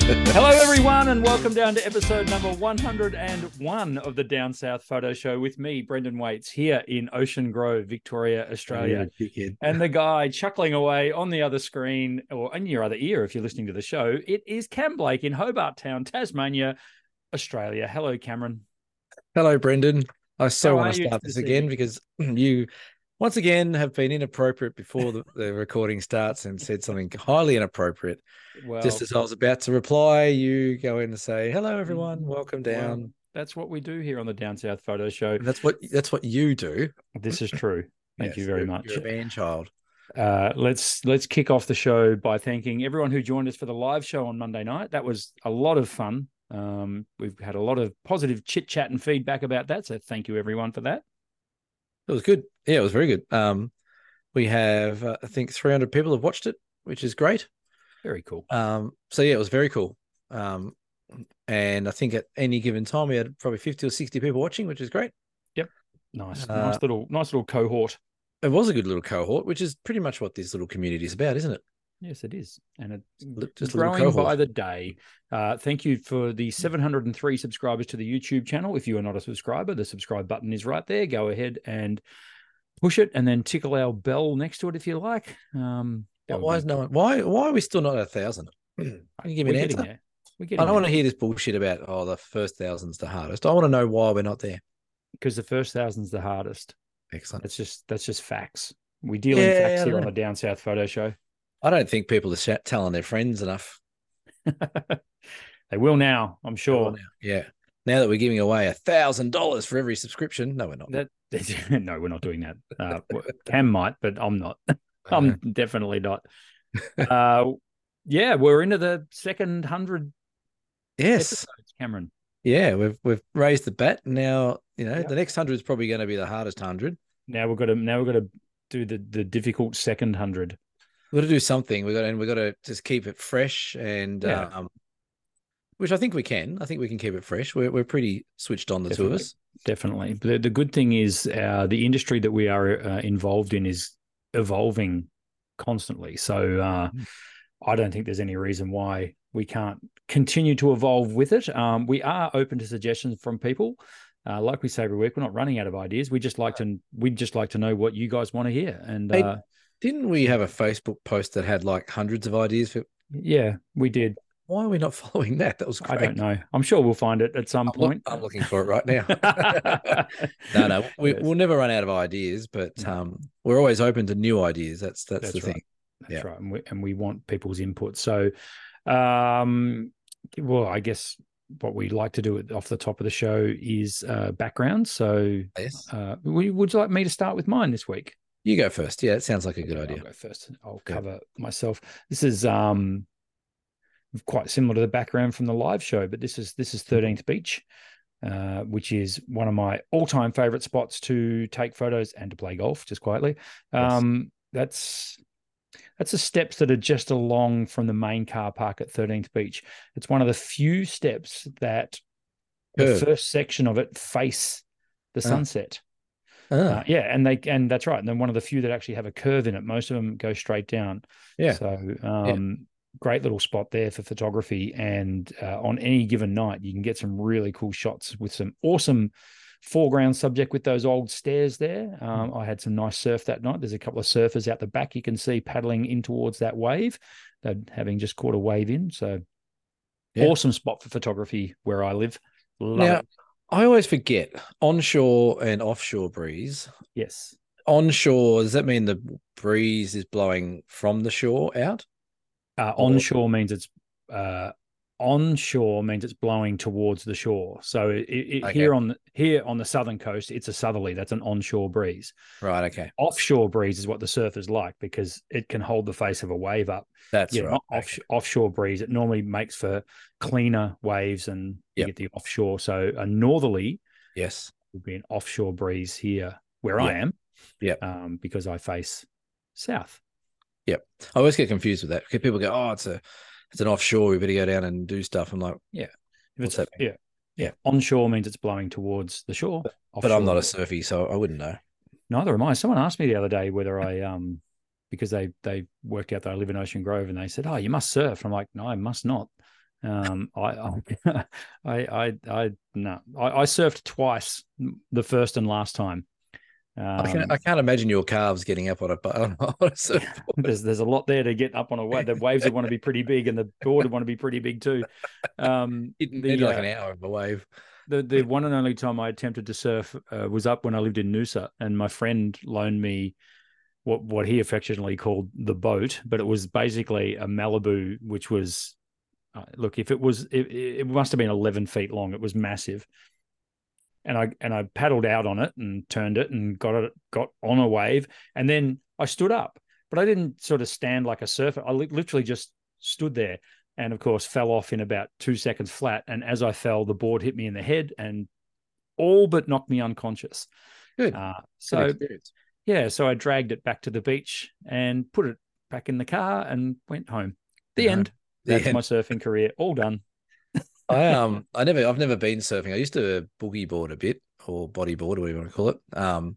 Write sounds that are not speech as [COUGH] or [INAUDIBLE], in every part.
Hello, everyone, and welcome down to episode number 101 of the Down South Photo Show with me, Brendan Waites, here in Ocean Grove, Victoria, Australia. and the guy chuckling away on the other screen, or in your other ear if you're listening to the show, it is Cam Blake in Hobart Town, Tasmania, Australia. Hello, Cameron. Hello, Brendan. I so want to start this this again because [CLEARS THROAT] you once again have been inappropriate before the, the recording starts and said something highly inappropriate. Well, Just as I was about to reply, you go in and say, "Hello, everyone. Mm, Welcome well, down." that's what we do here on the Down South Photo Show. And that's what that's what you do. This is true. [LAUGHS] Thank Yes, you very you're- much. You're a man child. Uh, let's let's kick off the show by thanking everyone who joined us for the live show on Monday night. That was a lot of fun. Um, we've had a lot of positive chit chat and feedback about that. So thank you everyone for that. It was good. Yeah, it was very good. Um, we have uh, I think 300 people have watched it, which is great. Very cool. Um, so yeah, it was very cool. Um, and I think at any given time we had probably 50 or 60 people watching, which is great. Yep. Nice, Uh, nice little, nice little cohort. It was a good little cohort, which is pretty much what this little community is about, isn't it? Yes, it is, and it's just growing by the day. Uh, thank you for the 703 subscribers to the YouTube channel. If you are not a subscriber, the subscribe button is right there. Go ahead and push it, and then tickle our bell next to it if you like. Um, that Why is no one? Why why are we still not at a thousand? [CLEARS THROAT] Can you give me We're an answer? there. We're I don't there. want to hear this bullshit about oh the first thousand's the hardest. I want to know why we're not there. because the first thousand's the hardest. Excellent. That's just that's just facts. We deal in facts here on the Down South Photo Show. I don't think people are telling their friends enough. [LAUGHS] they will now, I'm sure. now. Yeah. Now that we're giving away a thousand dollars for every subscription, no, we're not. That [LAUGHS] no, we're not doing that. Uh, Cam might, but I'm not. [LAUGHS] I'm definitely not. [LAUGHS] Uh, yeah, we're into the second hundred yes. episodes, Cameron. Yeah, we've we've raised the bat. Now you know Yep. the next hundred is probably going to be the hardest hundred. Now we've got to now we've got to do the the difficult second hundred. We've got to do something. We got and we've got to just keep it fresh and Yeah. um, which I think we can. I think we can keep it fresh. We're we're pretty switched on the two of Definitely. us. Definitely. The, the good thing is uh, the industry that we are uh, involved in is evolving constantly. So uh, Mm. I don't think there's any reason why we can't continue to evolve with it. Um, we are open to suggestions from people. Uh, like we say every week, we're not running out of ideas. We just like to we'd just like to know what you guys want to hear. And Hey, uh, Didn't we have a Facebook post that had like hundreds of ideas for? yeah, we did. Why are we not [LAUGHS] following that? That was great. I don't know. I'm sure we'll find it at some I'm, look- point. I'm looking for it right now. [LAUGHS] no, no, we, we'll never run out of ideas, but um, we're always open to new ideas. That's that's, That's the right. thing. That's Yeah. right, and we, and we want people's input. So, um, well, I guess what we like to do off the top of the show is uh, background. So, Yes, uh, would you like me to start with mine this week? you go first. Yeah, it sounds like a good I'll idea. go first. I'll cover myself. This is um quite similar to the background from the live show, but this is this is 13th Beach, uh, which is one of my all-time favorite spots to take photos and to play golf just quietly. Yes. Um, that's that's the steps that are just along from the main car park at 13th Beach. It's one of the few steps that the first section of it face the Ah. sunset. Ah, Uh, yeah, and they and that's right. And then one of the few that actually have a curve in it. Most of them go straight down. yeah, So um, great little spot there for photography. And uh, on any given night, you can get some really cool shots with some awesome foreground subject with those old stairs there. Um, Mm. I had some nice surf that night. There's a couple of surfers out the back you can see paddling in towards that wave. They're having just caught a wave in. So Yeah. awesome spot for photography where I live. Love Now- it. I always forget onshore and offshore breeze. Yes. Onshore does that mean the breeze is blowing from the shore out? Uh, onshore means it's uh, onshore means it's blowing towards the shore. So it, it, Okay. here on the, here on the southern coast, it's a southerly. That's an onshore breeze. Right. Okay. Offshore breeze is what the surfers like because it can hold the face of a wave up. That's yeah, right. not off, offshore breeze. It normally makes for cleaner waves and you get the offshore. So a northerly Yes. would be an offshore breeze here where I am. Yep. Um, because I face south. I always get confused with that. because People go, "Oh, it's a, it's an offshore. We better go down and do stuff." I'm like, If it's that yeah, yeah. Onshore means it's blowing towards the shore. but I'm not a surfy, so I wouldn't know. Neither am I. Someone asked me the other day whether I um because they they worked out that I live in Ocean Grove and they said, "Oh, you must surf." I'm like, "No, I must not." Um, I, [LAUGHS] I, I, I, no, I, I surfed twice, the first and last time. Um, I, can't, I can't imagine your calves getting up on a, [LAUGHS] on a there's there's a lot there to get up on a wave. The waves would want to be pretty big, and the board would want to be pretty big too. Um, [LAUGHS] it the, like uh, an hour of a wave. The the one and only time I attempted to surf uh, was up when I lived in Noosa, and my friend loaned me what what he affectionately called the boat, but it was basically a Malibu, which was uh, look if it was it, it must have been 11 feet long. It was massive and I and I paddled out on it and turned it and got it got on a wave and then I stood up, but I didn't sort of stand like a surfer. I li- literally just stood there and of course fell off in about two seconds flat. And as I fell, the board hit me in the head and all but knocked me unconscious. Good. Uh, so Good yeah, so I dragged it back to the beach and put it back in the car and went home. The end. That's my surfing career. All done. I um I never I've never been surfing. I used to boogie board a bit or bodyboard, whatever you want to call it. Um,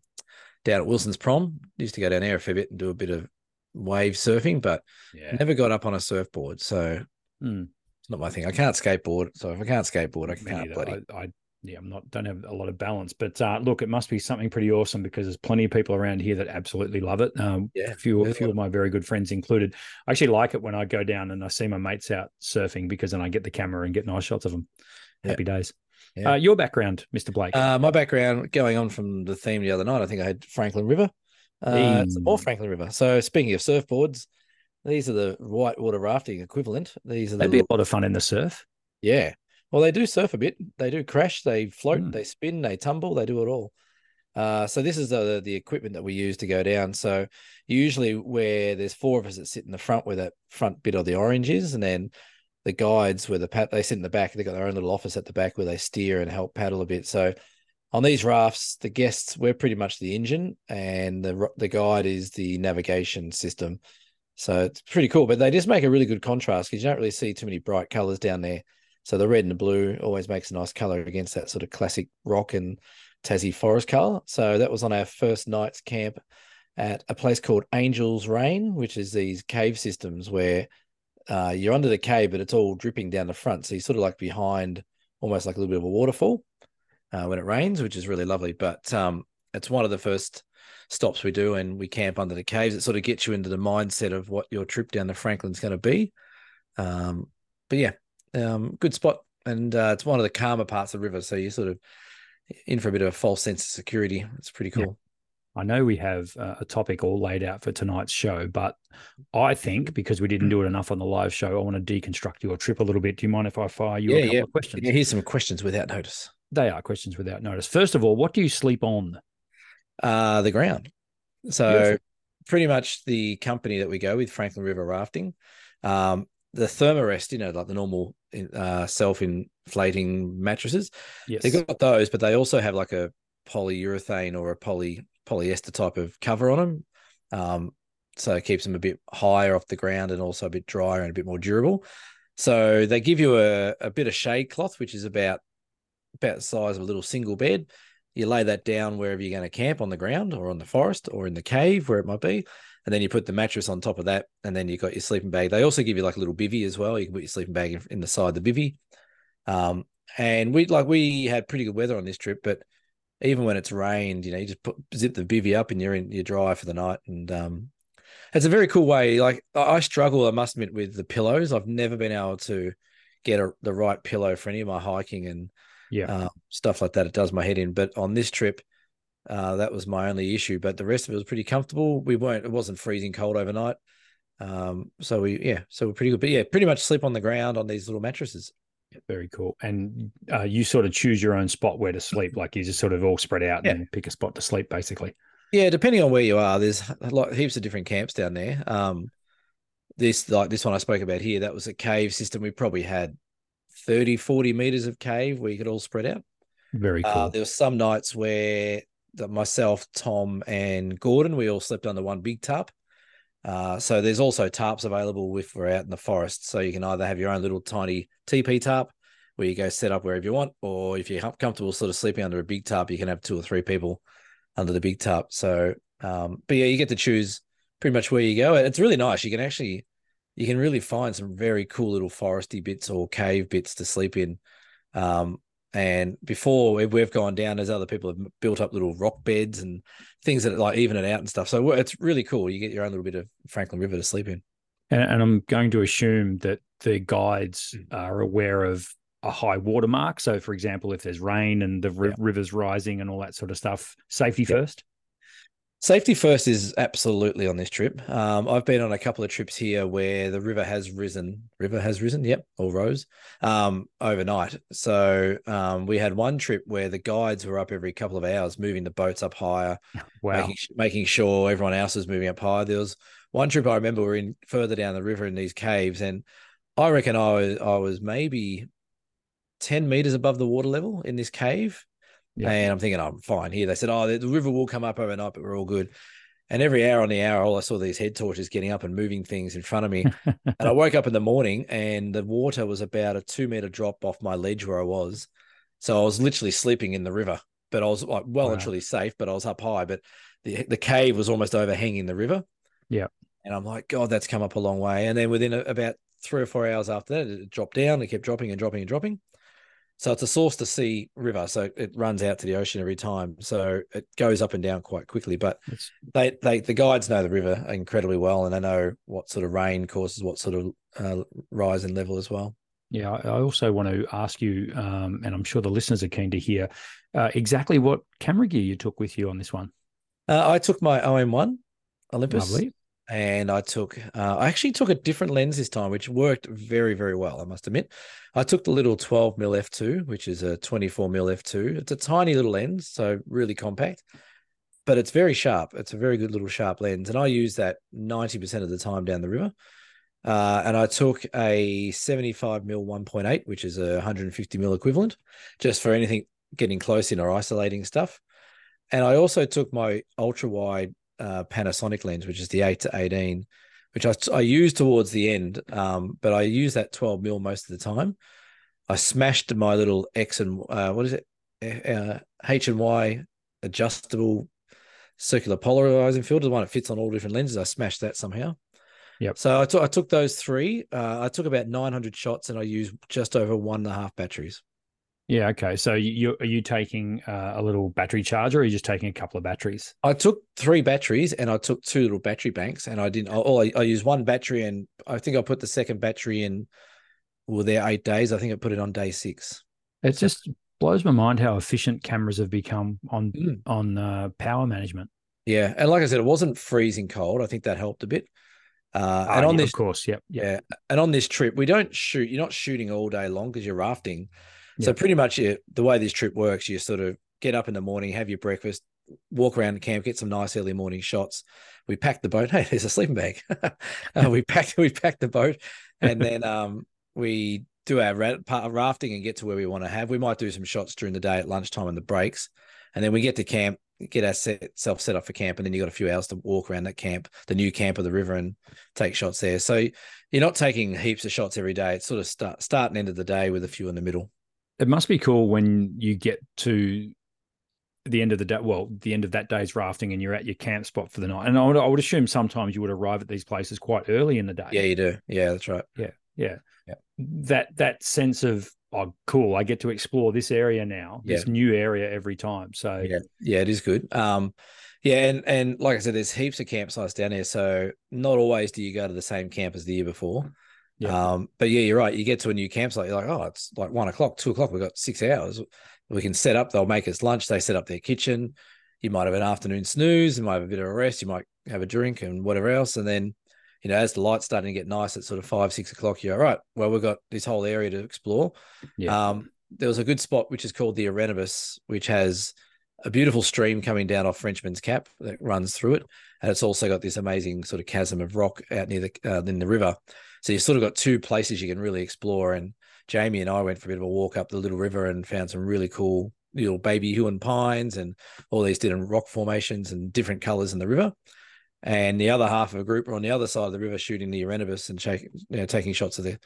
down at Wilson's Prom, used to go down there a fair bit and do a bit of wave surfing, but yeah. never got up on a surfboard. So hmm. it's not my thing. I can't skateboard, so if I can't skateboard, I can't bloody. I, I, yeah, I'm not don't have a lot of balance, but uh, look, it must be something pretty awesome because there's plenty of people around here that absolutely love it. Um, yeah, a few a few of my very good friends included. I actually like it when I go down and I see my mates out surfing because then I get the camera and get nice shots of them. Yeah. Happy days. Yeah. Uh, your background, Mr. Blake? Uh, my background, going on from the theme the other night, I think I had Franklin River, uh, or Franklin River. So speaking of surfboards, these are the whitewater rafting equivalent. These are the That'd be a lot of fun in the surf. Yeah, well, they do surf a bit. They do crash. They float. Mm. They spin. They tumble. They do it all. Uh, so this is the the equipment that we use to go down. So usually where there's four of us that sit in the front, where that front bit of the orange is, and then the guides where the pat they sit in the back. They've got their own little office at the back where they steer and help paddle a bit. So on these rafts, the guests we're pretty much the engine, and the the guide is the navigation system. So it's pretty cool. But they just make a really good contrast because you don't really see too many bright colors down there. So the red and the blue always makes a nice color against that sort of classic rock and Tassie forest color. So that was on our first night's camp at a place called Angel's Rain, which is these cave systems where uh, you're under the cave, but it's all dripping down the front. So you're sort of like behind almost like a little bit of a waterfall uh, when it rains, which is really lovely. But um, it's one of the first stops we do, and we camp under the caves. It sort of gets you into the mindset of what your trip down to Franklin's going to be. Um, but yeah, um, good spot, and uh, it's one of the calmer parts of the river. So you're sort of in for a bit of a false sense of security. It's pretty cool. Yeah. I know we have uh, a topic all laid out for tonight's show, but I think because we didn't do it enough on the live show, I want to deconstruct your trip a little bit. Do you mind if I fire you yeah, a couple yeah. of questions? Yeah, here's some questions without notice. They are questions without notice. First of all, what do you sleep on? Uh, the ground. So Beautiful. pretty much the company that we go with, Franklin River Rafting. Um, the Thermarest, you know, like the normal uh, self-inflating mattresses. Yes. They've got those, but they also have like a polyurethane or a poly polyester type of cover on them. Um, so it keeps them a bit higher off the ground and also a bit drier and a bit more durable. So they give you a, a bit of shade cloth, which is about about the size of a little single bed. You lay that down wherever you're going to camp on the ground or on the forest or in the cave, where it might be and then you put the mattress on top of that, and then you've got your sleeping bag. They also give you like a little bivy as well. You can put your sleeping bag in, in the side of the bivy. Um, and we like we had pretty good weather on this trip, but even when it's rained, you know, you just put zip the bivy up and you're in you're dry for the night. And um, it's a very cool way. Like I struggle, I must admit, with the pillows. I've never been able to get a, the right pillow for any of my hiking and yeah uh, stuff like that. It does my head in. But on this trip, uh, that was my only issue, but the rest of it was pretty comfortable. We weren't, it wasn't freezing cold overnight. Um, so we, yeah, so we're pretty good. But yeah, pretty much sleep on the ground on these little mattresses. very cool. And uh, you sort of choose your own spot where to sleep. Like you just sort of all spread out yeah. and pick a spot to sleep, basically. Yeah, depending on where you are, there's like heaps of different camps down there. Um, this like this one I spoke about here, that was a cave system. We probably had 30, 40 meters of cave where you could all spread out. Very uh, cool. Uh, there were some nights where myself, Tom, and Gordon, we all slept under one big tarp. Uh, so there's also tarps available if we're out in the forest. So you can either have your own little tiny TP tarp where you go set up wherever you want, or if you're comfortable sort of sleeping under a big tarp, you can have two or three people under the big tarp. So, um, but yeah, you get to choose pretty much where you go. It's really nice. You can actually you can really find some very cool little foresty bits or cave bits to sleep in. Um, and before we've gone down, there's other people have built up little rock beds and things that like even it out and stuff. So it's really cool. You get your own little bit of Franklin River to sleep in. And, and I'm going to assume that the guides hmm. are aware of a high water mark. So, for example, if there's rain and the yeah. river's rising and all that sort of stuff, safety yeah. first. Safety first is absolutely on this trip. Um, I've been on a couple of trips here where the river has risen. River has risen, yep, or rose um, overnight. So um, we had one trip where the guides were up every couple of hours, moving the boats up higher, [LAUGHS] wow. making, making sure everyone else was moving up higher. There was one trip I remember we are in further down the river in these caves, and I reckon I was I was maybe ten meters above the water level in this cave yeah. And I'm thinking, I'm fine here. They said, oh, the, the river will come up overnight, but we're all good. And every hour on the hour, all I saw these head torches getting up and moving things in front of me. [LAUGHS] and I woke up in the morning and the water was about a two meter drop off my ledge where I was. So I was literally sleeping in the river, but I was like well wow. and truly safe, but I was up high. But the, the cave was almost overhanging the river. Yeah. And I'm like, God, that's come up a long way. And then within a, about three or four hours after that, it dropped down. It kept dropping and dropping and dropping. So it's a source to sea river. So it runs out to the ocean every time. So it goes up and down quite quickly. But it's... they, they, the guides know the river incredibly well, and they know what sort of rain causes what sort of uh, rise in level as well. Yeah, I also want to ask you, um, and I'm sure the listeners are keen to hear uh, exactly what camera gear you took with you on this one. Uh, I took my OM1 Olympus. Lovely and I took uh, I actually took a different lens this time, which worked very very well. I must admit, I took the little 12 mm f2, which is a 24 mm f2. It's a tiny little lens, so really compact, but it's very sharp. It's a very good little sharp lens, and I use that 90% of the time down the river. Uh, and I took a 75 mm 1.8, which is a 150 mm equivalent, just for anything getting close in or isolating stuff. And I also took my ultra wide uh, Panasonic lens, which is the eight to eighteen, which I, I use towards the end, um, but I use that twelve mil most of the time. I smashed my little X and uh, what is it, uh, H and Y adjustable circular polarizing filter, the one that fits on all different lenses. I smashed that somehow. Yep. So I took I took those three. Uh, I took about 900 shots, and I used just over one and a half batteries. Yeah. Okay. So you are you taking uh, a little battery charger, or are you just taking a couple of batteries? I took three batteries, and I took two little battery banks, and I didn't. Oh, I, I used one battery, and I think I put the second battery in. Well, there eight days. I think I put it on day six. It so, just blows my mind how efficient cameras have become on mm. on uh, power management. Yeah, and like I said, it wasn't freezing cold. I think that helped a bit. Uh, and oh, on yeah, this, of course, yep, yep, yeah. And on this trip, we don't shoot. You're not shooting all day long because you're rafting. So pretty much the way this trip works, you sort of get up in the morning, have your breakfast, walk around the camp, get some nice early morning shots. We packed the boat. [LAUGHS] Hey, there's a sleeping bag. [LAUGHS] uh, we [LAUGHS] packed we packed the boat, and then um, we do our rafting and get to where we want to have. We might do some shots during the day at lunchtime and the breaks, and then we get to camp, get ourselves set up for camp, and then you got a few hours to walk around that camp, the new camp of the river, and take shots there. So you're not taking heaps of shots every day. It's sort of start start and end of the day with a few in the middle it must be cool when you get to the end of the day, well, the end of that day's rafting, and you're at your camp spot for the night. And I would, I would assume sometimes you would arrive at these places quite early in the day. Yeah, you do. Yeah, that's right. Yeah, yeah, yeah. That that sense of oh, cool, I get to explore this area now, this new area every time. So yeah, yeah, it is good. Um, yeah, and and like I said, there's heaps of campsites down there, so not always do you go to the same camp as the year before. Yeah. Um, but yeah, you're right. You get to a new campsite, you're like, oh, it's like one o'clock, two o'clock. We've got six hours. We can set up. They'll make us lunch. They set up their kitchen. You might have an afternoon snooze. You might have a bit of a rest. You might have a drink and whatever else. And then, you know, as the light's starting to get nice at sort of five, six o'clock, you're all right. Well, we've got this whole area to explore. Yeah. Um, there was a good spot which is called the Irenabyss, which has a beautiful stream coming down off Frenchman's Cap that runs through it, and it's also got this amazing sort of chasm of rock out near the uh, in the river. So you've sort of got two places you can really explore. And Jamie and I went for a bit of a walk up the little river and found some really cool little baby Huon pines and all these different rock formations and different colors in the river. And the other half of a group were on the other side of the river shooting the Irenabyss and you know, taking shots of the,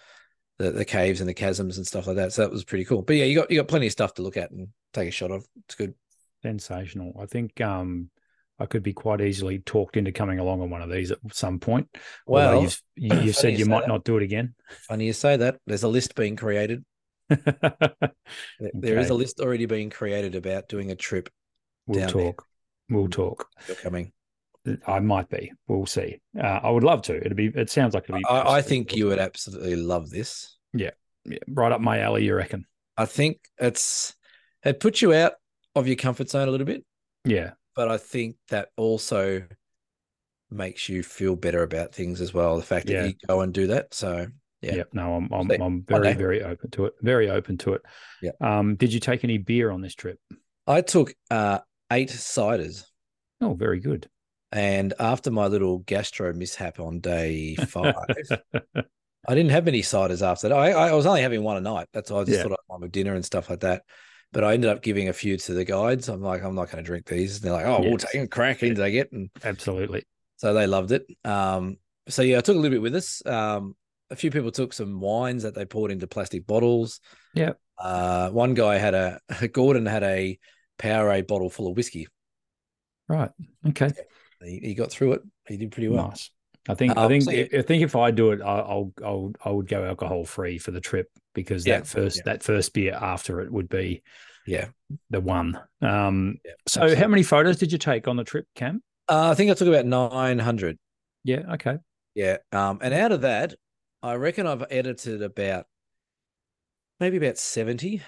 the, the caves and the chasms and stuff like that. So that was pretty cool. But yeah, you got you got plenty of stuff to look at and take a shot of. It's good. Sensational. I think um I could be quite easily talked into coming along on one of these at some point. Well, you've, you, you [COUGHS] said you, you might that. not do it again. Funny you say that. There's a list being created. [LAUGHS] okay. There is a list already being created about doing a trip. We'll talk. There. We'll talk. You're coming. I might be. We'll see. Uh, I would love to. It'd be. It sounds like it'd be. I, I think you would absolutely love this. Yeah. yeah, right up my alley. You reckon? I think it's it puts you out of your comfort zone a little bit. Yeah, but I think that also makes you feel better about things as well. The fact that yeah. you go and do that. So yeah, yeah no, I'm I'm, I'm very very open to it. Very open to it. Yeah. Um, did you take any beer on this trip? I took uh eight ciders. Oh, very good. And after my little gastro mishap on day five, [LAUGHS] I didn't have many ciders after that. I, I was only having one a night. That's why I just yeah. thought I'd have dinner and stuff like that. But I ended up giving a few to the guides. I'm like, I'm not going to drink these. And they're like, oh, yes. we'll take a crack into get. And absolutely. So they loved it. Um, so yeah, I took a little bit with us. Um, a few people took some wines that they poured into plastic bottles. Yeah. Uh, one guy had a [LAUGHS] Gordon had a Powerade bottle full of whiskey. Right. Okay. He, he got through it. He did pretty well. Nice. I think um, I think so yeah. I think if I do it, I'll I'll I would go alcohol free for the trip because yeah, that first yeah. that first beer after it would be yeah the one. Um, so absolutely. how many photos did you take on the trip, Cam? Uh, I think I took about nine hundred. Yeah. Okay. Yeah. Um, and out of that, I reckon I've edited about maybe about seventy.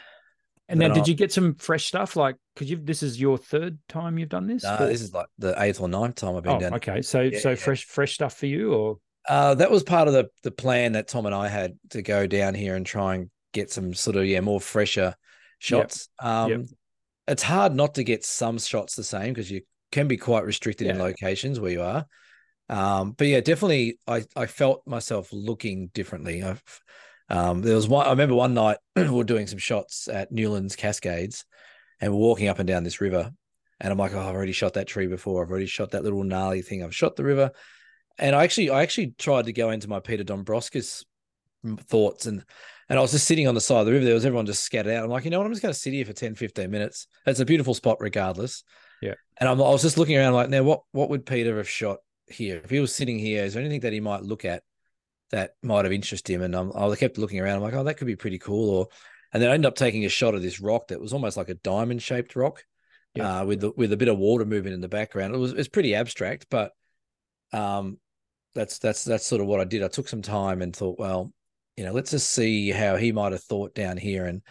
And then, did you get some fresh stuff? Like, because you this is your third time you've done this? No, this is like the eighth or ninth time I've been oh, down. Okay, so yeah, so yeah. fresh fresh stuff for you, or uh, that was part of the the plan that Tom and I had to go down here and try and get some sort of yeah more fresher shots. Yep. Um, yep. It's hard not to get some shots the same because you can be quite restricted yeah. in locations where you are. Um, but yeah, definitely, I I felt myself looking differently. I've um, there was one. I remember one night [CLEARS THROAT] we were doing some shots at Newlands Cascades, and we're walking up and down this river. And I'm like, oh, I've already shot that tree before. I've already shot that little gnarly thing. I've shot the river, and I actually, I actually tried to go into my Peter Dombrovskis thoughts, and and I was just sitting on the side of the river. There was everyone just scattered out. I'm like, you know what? I'm just going to sit here for 10, 15 minutes. It's a beautiful spot, regardless. Yeah. And I'm, I was just looking around, like, now what what would Peter have shot here if he was sitting here? Is there anything that he might look at that might have interested him. And I'm, I kept looking around. I'm like, oh, that could be pretty cool. Or, and then I ended up taking a shot of this rock that was almost like a diamond shaped rock, yeah. uh, with the, with a bit of water moving in the background. It was it's pretty abstract, but um, that's that's that's sort of what I did. I took some time and thought, well, you know, let's just see how he might have thought down here. And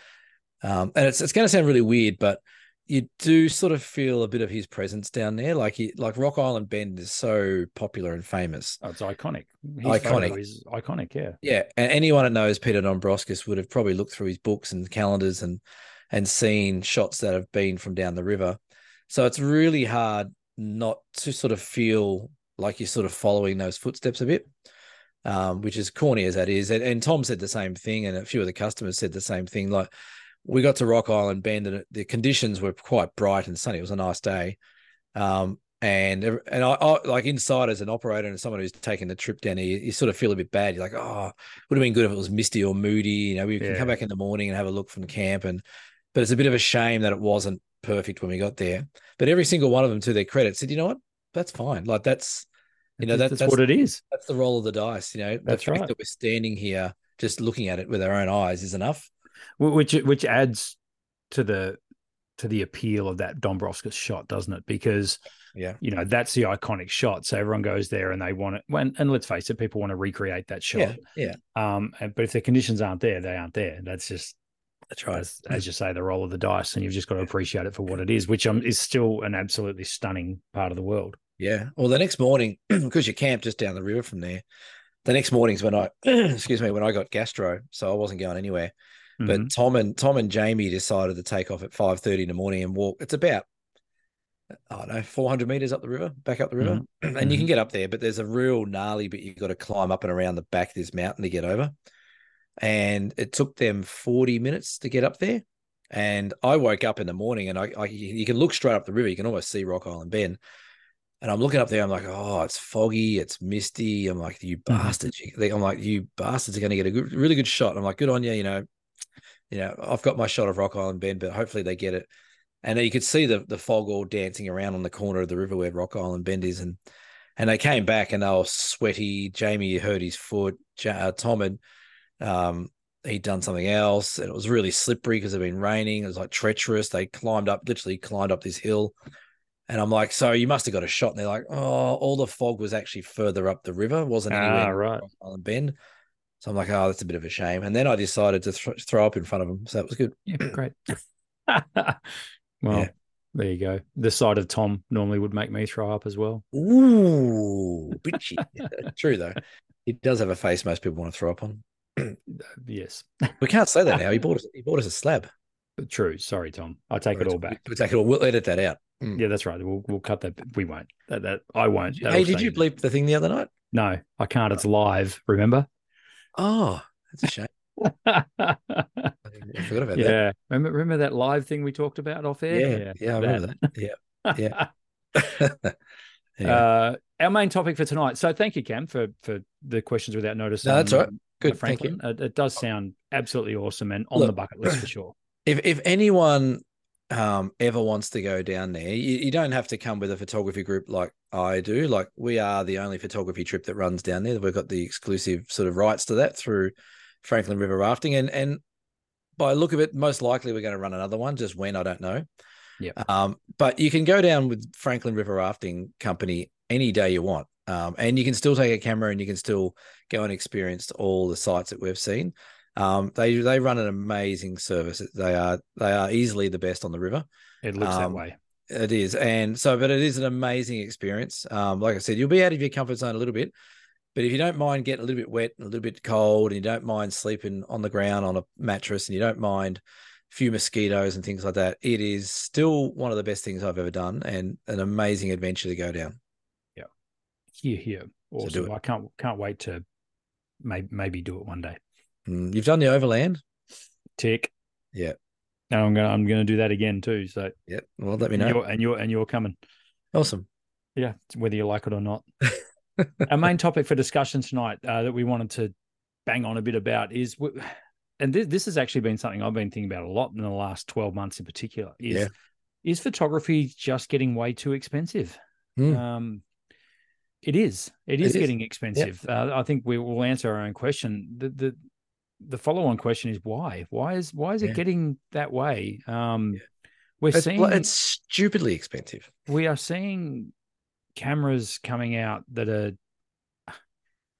um, and it's it's going to sound really weird, but you do sort of feel a bit of his presence down there. Like he, like Rock Island Bend is so popular and famous. Oh, it's iconic. His iconic is iconic. Yeah, yeah. And anyone that knows Peter Dombrovskis would have probably looked through his books and calendars and and seen shots that have been from down the river. So it's really hard not to sort of feel like you're sort of following those footsteps a bit. Um, which is corny as that is, and, and Tom said the same thing, and a few of the customers said the same thing. Like we got to Rock Island Bend and the conditions were quite bright and sunny. It was a nice day. Um, and and I, I, like inside as an operator and someone who's taking the trip down here, you, sort of feel a bit bad. You're like, oh, would have been good if it was misty or moody. You know, we yeah. can come back in the morning and have a look from camp. And but it's a bit of a shame that it wasn't perfect when we got there. But every single one of them, to their credit, said, you know what, that's fine. Like that's you know that, that's, that's what it is. That's the roll of the dice. You know, that's the fact right. that we're standing here just looking at it with our own eyes is enough which which adds to the to the appeal of that Dombrovskis shot, doesn't it? Because yeah, you know that's the iconic shot. So everyone goes there and they want it. When and let's face it, people want to recreate that shot. Yeah, yeah. Um, and, but if the conditions aren't there, they aren't there. That's just that's right. As, as, you say, the roll of the dice, and you've just got to appreciate it for what it is, which um, is still an absolutely stunning part of the world. Yeah. Well, the next morning, [CLEARS THROAT] because you camp just down the river from there, the next morning's when I, [CLEARS THROAT] excuse me, when I got gastro, so I wasn't going anywhere. Mm-hmm. But Tom and Tom and Jamie decided to take off at five thirty in the morning and walk. It's about I don't know, 400 meters up the river, back up the river. Mm-hmm. [CLEARS THROAT] And you can mm-hmm. get up there, but there's a real gnarly bit you've got to climb up and around the back of this mountain to get over. And it took them 40 minutes to get up there. And I woke up in the morning and I, I you can look straight up the river. You can almost see Rock Island Bend. And I'm looking up there. I'm like, oh, it's foggy. It's misty. I'm like, you mm-hmm. bastards. I'm like, you bastards are going to get a good, really good shot. I'm like, good on you. You know, you know, I've got my shot of Rock Island Bend, but hopefully they get it. and you could see the the fog all dancing around on the corner of the river where Rock Island Bend is, and and they came back and they were sweaty. Jamie hurt his foot. Uh, Tom had um, he'd done something else, and it was really slippery because it had been raining. It was like treacherous. They climbed up, literally climbed up this hill, and I'm like, so you must have got a shot. And they're like, oh, all the fog was actually further up the river, wasn't anywhere ah, right. Island Bend. So I'm like, oh, that's a bit of a shame. And then I decided to th- throw up in front of him. so that was good. Yeah, [CLEARS THROAT] great. [LAUGHS] well, yeah. there you go. The side of Tom normally would make me throw up as well. Ooh, bitchy. [LAUGHS] [LAUGHS] True though. He does have a face most people want to throw up on. [CLEARS THROAT] yes. [CLEARS THROAT] We can't say that now. He bought us. He bought us a slab. True. Sorry, Tom. I take it all back. We take it all. We'll edit that out. Mm. Yeah, that's right. We'll we'll cut that. We won't. That, that I won't. That'll hey, did you bleep the thing the other night? No, I can't. It's live. Remember? Oh, that's a shame. [LAUGHS] I forgot about yeah. that. Yeah. Remember, remember that live thing we talked about off air? Yeah. Yeah. yeah I remember that. Yeah. Yeah. [LAUGHS] [LAUGHS] yeah. Uh, our main topic for tonight. So thank you, Cam, for for the questions without notice. No, on, that's right. Good. Franklin. It, it, does sound absolutely awesome and on Look, the bucket list for sure. If if anyone um, ever wants to go down there, you, you, don't have to come with a photography group like I do. Like we are the only photography trip that runs down there. We've got the exclusive sort of rights to that through Franklin River Rafting, and and by look of it, most likely we're going to run another one. Just when I don't know. Yeah. Um, but you can go down with Franklin River Rafting Company any day you want, um, and you can still take a camera and you can still go and experience all the sites that we've seen. Um, they they run an amazing service. They are they are easily the best on the river. It looks um, that way. It is, and so but it is an amazing experience. Um, like I said, you'll be out of your comfort zone a little bit, but if you don't mind getting a little bit wet, a little bit cold, and you don't mind sleeping on the ground on a mattress, and you don't mind a few mosquitoes and things like that, it is still one of the best things I've ever done, and an amazing adventure to go down. Yeah, here, here, awesome. So I can't can't wait to maybe maybe do it one day. Mm, you've done the overland. Tick. Yeah. And I'm gonna I'm gonna do that again too. So yeah. Well, let me know. And you're and you're, and you're coming. Awesome. Yeah, whether you like it or not. [LAUGHS] Our main topic for discussion tonight uh, that we wanted to bang on a bit about is, and this, this has actually been something I've been thinking about a lot in the last twelve months in particular. Is yeah. is photography just getting way too expensive? Mm. Um, it is. It is, it is. getting expensive. Uh, I think we will answer our own question. The the the follow-on question is why? Why is why is it yeah. getting that way? Um, yeah. We're it's, seeing it's stupidly expensive. We are seeing cameras coming out that are,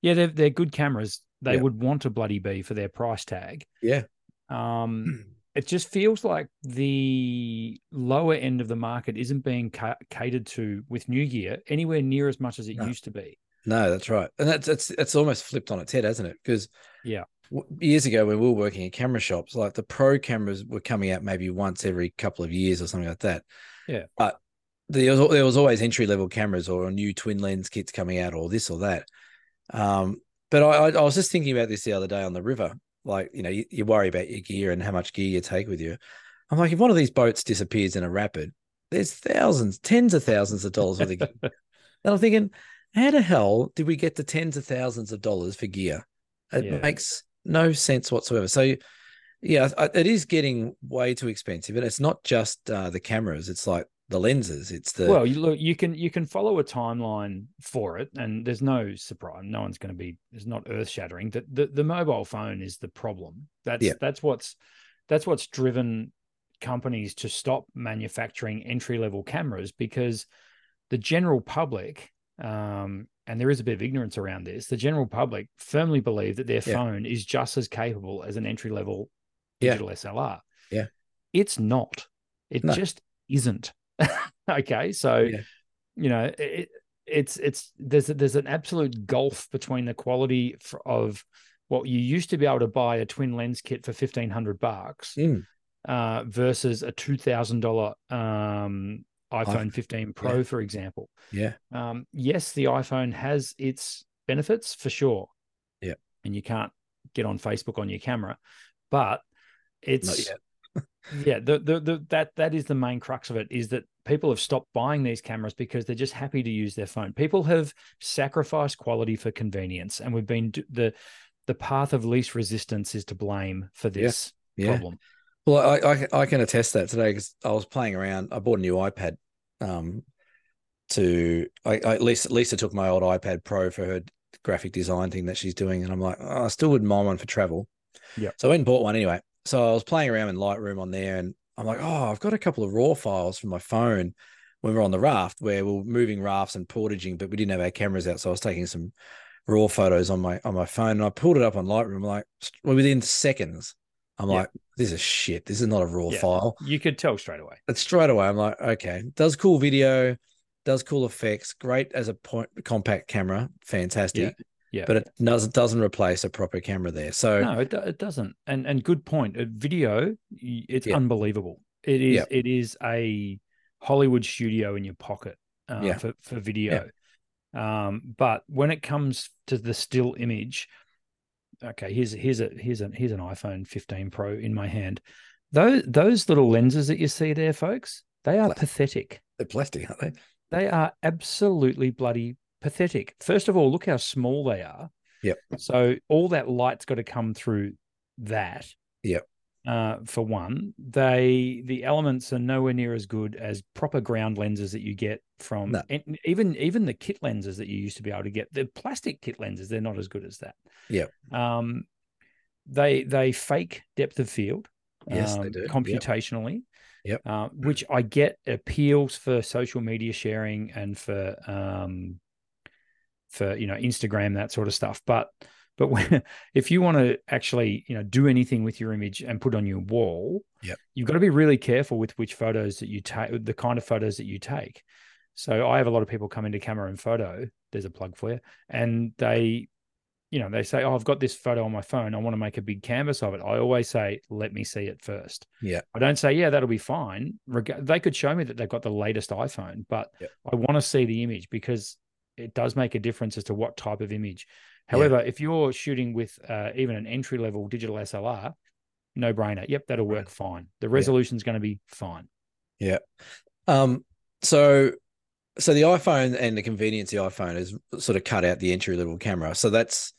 yeah, they're they're good cameras. They yeah. would want a bloody be for their price tag. Yeah. Um, [CLEARS THROAT] it just feels like the lower end of the market isn't being ca- catered to with new gear anywhere near as much as it no. used to be. No, that's right, and that's it's it's almost flipped on its head, hasn't it? Because yeah, years ago when we were working in camera shops, like the pro cameras were coming out maybe once every couple of years or something like that. Yeah, but there was there was always entry level cameras or new twin lens kits coming out or this or that. Um, but I, I was just thinking about this the other day on the river. Like you know, you, you worry about your gear and how much gear you take with you. I'm like, if one of these boats disappears in a rapid, there's thousands, tens of thousands of dollars worth of gear. [LAUGHS] and I'm thinking, how the hell did we get to tens of thousands of dollars for gear? It yeah. makes no sense whatsoever. So, yeah, it is getting way too expensive, and it's not just uh, the cameras; it's like the lenses. It's the well, you look, you can you can follow a timeline for it, and there's no surprise. No one's going to be. It's not earth shattering. That the, the mobile phone is the problem. That's yeah. that's what's that's what's driven companies to stop manufacturing entry level cameras because the general public um, and there is a bit of ignorance around this. The general public firmly believe that their yeah. phone is just as capable as an entry level digital yeah. SLR. Yeah, it's not. It no. just isn't. [LAUGHS] okay, so yeah. you know it, it's it's there's there's an absolute gulf between the quality of what you used to be able to buy a twin lens kit for fifteen hundred bucks mm. uh, versus a two thousand dollar um, iPhone 15 Pro, yeah. for example. Yeah. Um, yes, the iPhone has its benefits for sure. Yeah. And you can't get on Facebook on your camera, but it's [LAUGHS] yeah, the, the the that that is the main crux of it is that people have stopped buying these cameras because they're just happy to use their phone. People have sacrificed quality for convenience, and we've been the the path of least resistance is to blame for this yeah. Yeah. problem. Well, I, I, I can attest that today because I was playing around. I bought a new iPad. Um, to I, I Lisa Lisa took my old iPad Pro for her graphic design thing that she's doing, and I'm like, oh, I still wouldn't mind one for travel. Yeah. So I went and bought one anyway. So I was playing around in Lightroom on there, and I'm like, oh, I've got a couple of raw files from my phone when we are on the raft where we are moving rafts and portaging, but we didn't have our cameras out, so I was taking some raw photos on my on my phone, and I pulled it up on Lightroom. like, well, within seconds, I'm yeah. like, this is shit. This is not a raw yeah. file. You could tell straight away. It's straight away. I'm like, okay, does cool video, does cool effects, great as a point compact camera, fantastic. Yeah. Yeah. But it doesn't doesn't replace a proper camera there. So no, it, it doesn't. And and good point. A video, it's unbelievable. It is it is a Hollywood studio in your pocket uh, for for video. Um, but when it comes to the still image, okay, here's here's a here's a here's an iPhone 15 Pro in my hand. Those those little lenses that you see there, folks, they are pathetic. They're plastic, aren't they? They are absolutely bloody pathetic. First of all, look how small they are. Yep. So all that light's got to come through that. Yep. Uh, for one, they the elements are nowhere near as good as proper ground lenses that you get from no. even even the kit lenses that you used to be able to get. The plastic kit lenses, they're not as good as that. Yeah. Um, they they fake depth of field. Yes, um, they do computationally. Yep. Uh, which I get appeals for social media sharing and for um, for you know Instagram that sort of stuff. But but when, [LAUGHS] if you want to actually you know do anything with your image and put on your wall, yep. you've got to be really careful with which photos that you take, the kind of photos that you take. So I have a lot of people come into camera and photo. There's a plug for you, and they you know, they say, "Oh, I've got this photo on my phone. I want to make a big canvas of it." I always say, "Let me see it first. Yeah. I don't say, "Yeah, that'll be fine." They could show me that they've got the latest iPhone, but I want to see the image because it does make a difference as to what type of image. However, yeah. if you're shooting with uh, even an entry level digital SLR, no brainer. Yep, that'll work fine. The resolution's yeah. going to be fine. Yeah. Um. So, so the iPhone and the convenience the iPhone has sort of cut out the entry level camera. So that's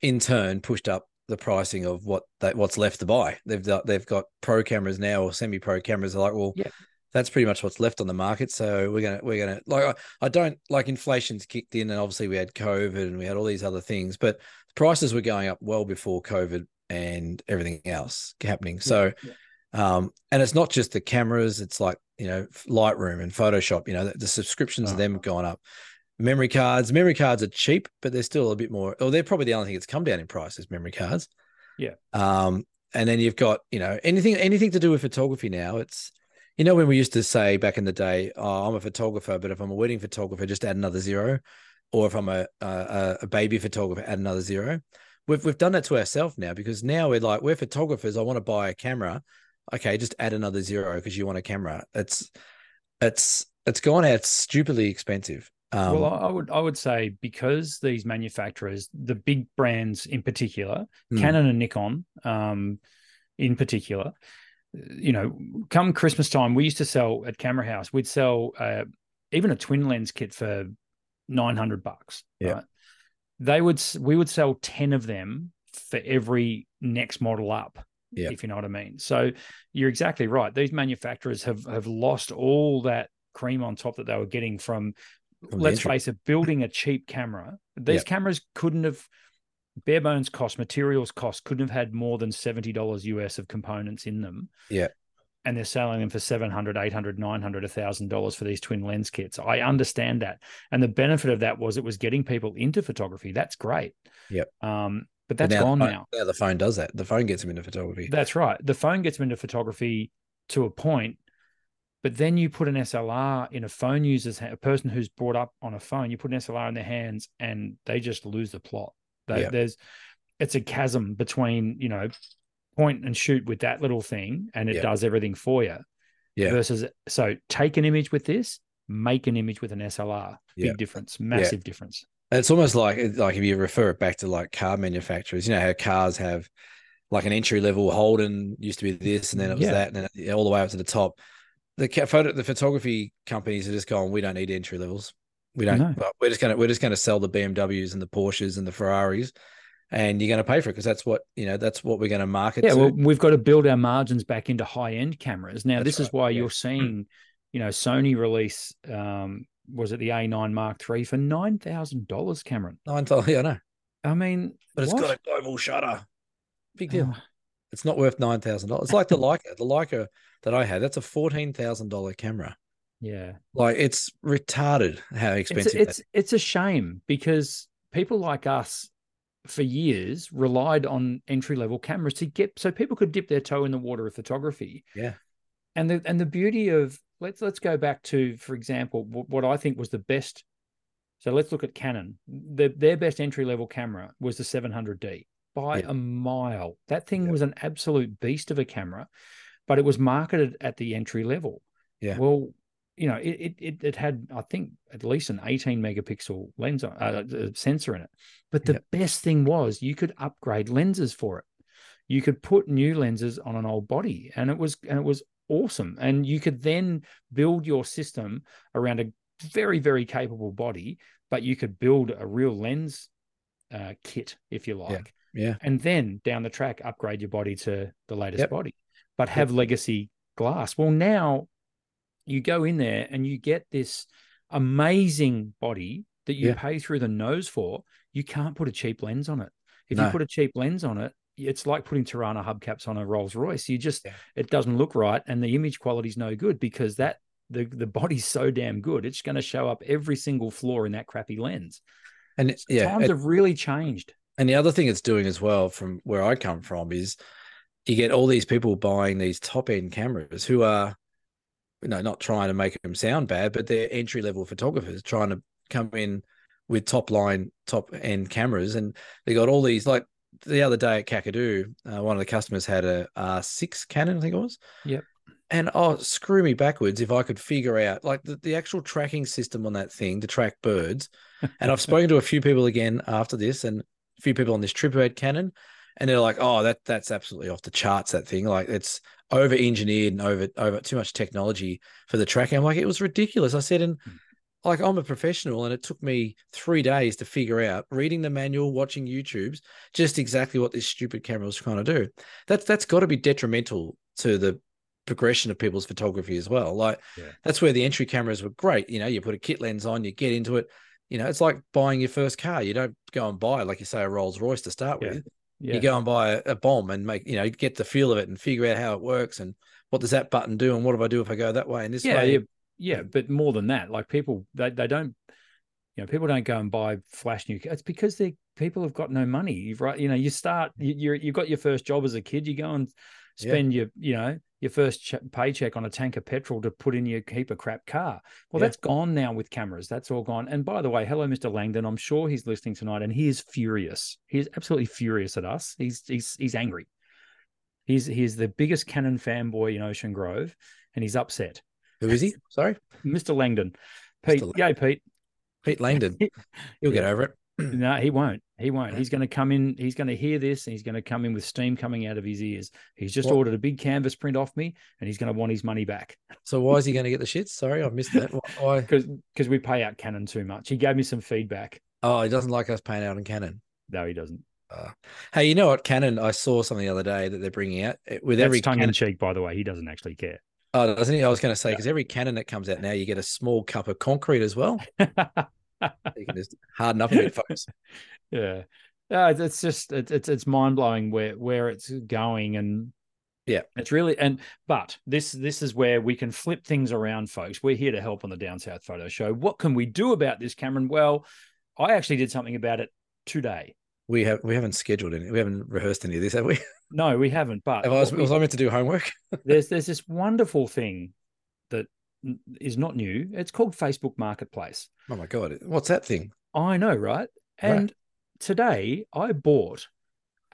in turn pushed up the pricing of what that what's left to buy. They've got, they've got pro cameras now or semi pro cameras. They're like, well, yeah that's pretty much what's left on the market. So we're gonna we're gonna like I, I, don't like inflation's kicked in, and obviously we had COVID and we had all these other things, but prices were going up well before COVID and everything else happening. So, yeah. um, and it's not just the cameras; it's like you know Lightroom and Photoshop. You know, the, the subscriptions oh. of them have gone up. Memory cards, memory cards are cheap, but they're still a bit more. Or they're probably the only thing that's come down in price is memory cards. Yeah. Um, and then you've got you know anything anything to do with photography now. It's you know, when we used to say back in the day, oh, I'm a photographer, but if I'm a wedding photographer, just add another zero. Or if I'm a, a, a baby photographer, add another zero. We've, we've done that to ourselves now because now we're like, we're photographers. I want to buy a camera. Okay, just add another zero because you want a camera. It's, it's, it's gone out stupidly expensive. Um, well, I would I would say because these manufacturers, the big brands in particular, hmm. Canon and Nikon, um, in particular, you know, come Christmas time, we used to sell at Camera House, we'd sell uh, even a twin lens kit for 900 bucks. Yeah. Right? They would, we would sell 10 of them for every next model up. Yeah. If you know what I mean. So you're exactly right. These manufacturers have, have lost all that cream on top that they were getting from, from let's face it, building a cheap camera. These cameras couldn't have bare bones cost, materials cost couldn't have had more than $70 US of components in them. Yeah. And they're selling them for 700, 800, 900, $1,000 for these twin lens kits. I understand that. And the benefit of that was it was getting people into photography. That's great. Yep. Um, but that's but now gone now. Now the phone does that. The phone gets them into photography. That's right. The phone gets them into photography to a point, but then you put an SLR in a phone user's a person who's brought up on a phone. You put an SLR in their hands, and they just lose the plot. That there's it's a chasm between, you know, point and shoot with that little thing and it does everything for you. Yeah. Versus so take an image with this, make an image with an SLR. Big difference, massive difference. It's almost like like if you refer it back to like car manufacturers, you know how cars have like an entry level Holden used to be this, and then it was that, and then all the way up to the top. The photo, the photography companies are just going, we don't need entry levels. We don't. No. We're just gonna we're just gonna sell the BMWs and the Porsches and the Ferraris, and you're going to pay for it because that's what you know that's what we're going to market yeah to. well we've got to build our margins back into high end cameras now That's this is why yeah. you're seeing you know sony release um was it the a9 mark iii for $9000 cameron Nine dollars, yeah, I know, i mean but it's what? got a global shutter. Big deal. Oh, It's not worth nine thousand dollars. It's like the Leica. The Leica that I had, that's a fourteen thousand dollar camera. Yeah Like it's retarded how it's expensive. it's it's a shame because people like us for years relied on entry level cameras to get so people could dip their toe in the water of photography Yeah. and the and the beauty of let's let's go back to for example what, what i think was the best so let's look at canon the, their best entry level camera was the 700d by Yeah. a mile that thing Yeah. was an absolute beast of a camera but it was marketed at the entry level Yeah. well you know it, it it had i think at least an 18 megapixel lens on, uh, sensor in it but the Yep. best thing was you could upgrade lenses for it you could put new lenses on an old body and it was and it was awesome and you could then build your system around a very very capable body but you could build a real lens uh, kit if you like Yeah. and then down the track upgrade your body to the latest Yep. body but have legacy glass well now you go in there and you get this amazing body that you Yeah. pay through the nose for you can't put a cheap lens on it if you put a cheap lens on it it's like putting Torana hubcaps on a Rolls Royce. You just Yeah. it doesn't look right, and the image quality's no good because that the the body's so damn good. It's going to show up every single flaw in that crappy lens. And it- yeah, Times and, have really changed. and the other thing it's doing as well, from where I come from, is you get all these people buying these top end cameras who are, you know, not trying to make them sound bad, but they're entry level photographers trying to come in with top line, top end cameras, and they got all these like the other day at Kakadu, uh, one of the customers had a R6 Canon, I think it was. Yep. And oh, screw me backwards if I could figure out like the, the actual tracking system on that thing to track birds. [LAUGHS] And I've spoken to a few people again after this, and a few people on this trip who had Canon, and they're like, "Oh, that that's absolutely off the charts. That thing, like it's over engineered and over over too much technology for the tracking." I'm like, it was ridiculous. I said, and hmm. like I'm a professional, and it took me three days to figure out, reading the manual, watching YouTube's, just exactly what this stupid camera was trying to do. That's that's got to be detrimental to the progression of people's photography as well. Like Yeah. that's where the entry cameras were great. You know, you put a kit lens on, you get into it. You know, it's like buying your first car. You don't go and buy, like you say, a Rolls Royce to start Yeah. with. Yeah. You go and buy a, a bomb and make, you know, get the feel of it and figure out how it works and what does that button do and what do I do if I go that way and this yeah, way. yeah, yeah, but more than that, like people they, they don't you know, people don't go and buy flash new it's because they people have got no money. You've right, you know, you start you you're, you've got your first job as a kid, you go and Yeah. spend your, you know, your first ch- paycheck on a tank of petrol to put in your heap of crap car. Well, Yeah. that's gone now with cameras. That's all gone. And by the way, hello, Mr. Langdon. I'm sure he's listening tonight, and he is furious. He is absolutely furious at us. He's he's he's angry. He's he's the biggest Canon fanboy in Ocean Grove, and he's upset. Who is he? Sorry. Mr. Langdon, Pete, yay, Pete. Pete Langdon. [LAUGHS] He'll get over it. [CLEARS THROAT] No, he won't. He won't. He's going to come in. He's going to hear this, and he's going to come in with steam coming out of his ears. He's just What- ordered a big canvas print off me, and he's going to want his money back So why is he going to get the shits? Sorry, I missed that. [LAUGHS] Why? because because we pay out Canon too much. He gave me some feedback. Oh, he doesn't like us paying out on Canon. No, he doesn't. Uh, hey, you know what? Canon. I saw something the other day that they're bringing out with That's every tongue Canon. in cheek, by the way. He doesn't actually care. Oh, doesn't he? I was going to say because every Canon that comes out now, you get a small cup of concrete as well. [LAUGHS] You can just harden up a bit, folks. [LAUGHS] yeah, uh, it's just it's it's, it's mind blowing where where it's going, and Yeah. it's really and but this this is where we can flip things around, folks. We're here to help on the Down South Photo Show. What can we do about this, Cameron? Well, I actually did something about it today. We have we haven't scheduled any. We haven't rehearsed any of this, have we? [LAUGHS] No, we haven't. But Have I, was, we- was I meant to do homework? [LAUGHS] there's there's this wonderful thing that is not new. It's called Facebook Marketplace. Oh my god, what's that thing? I know, right? And today I bought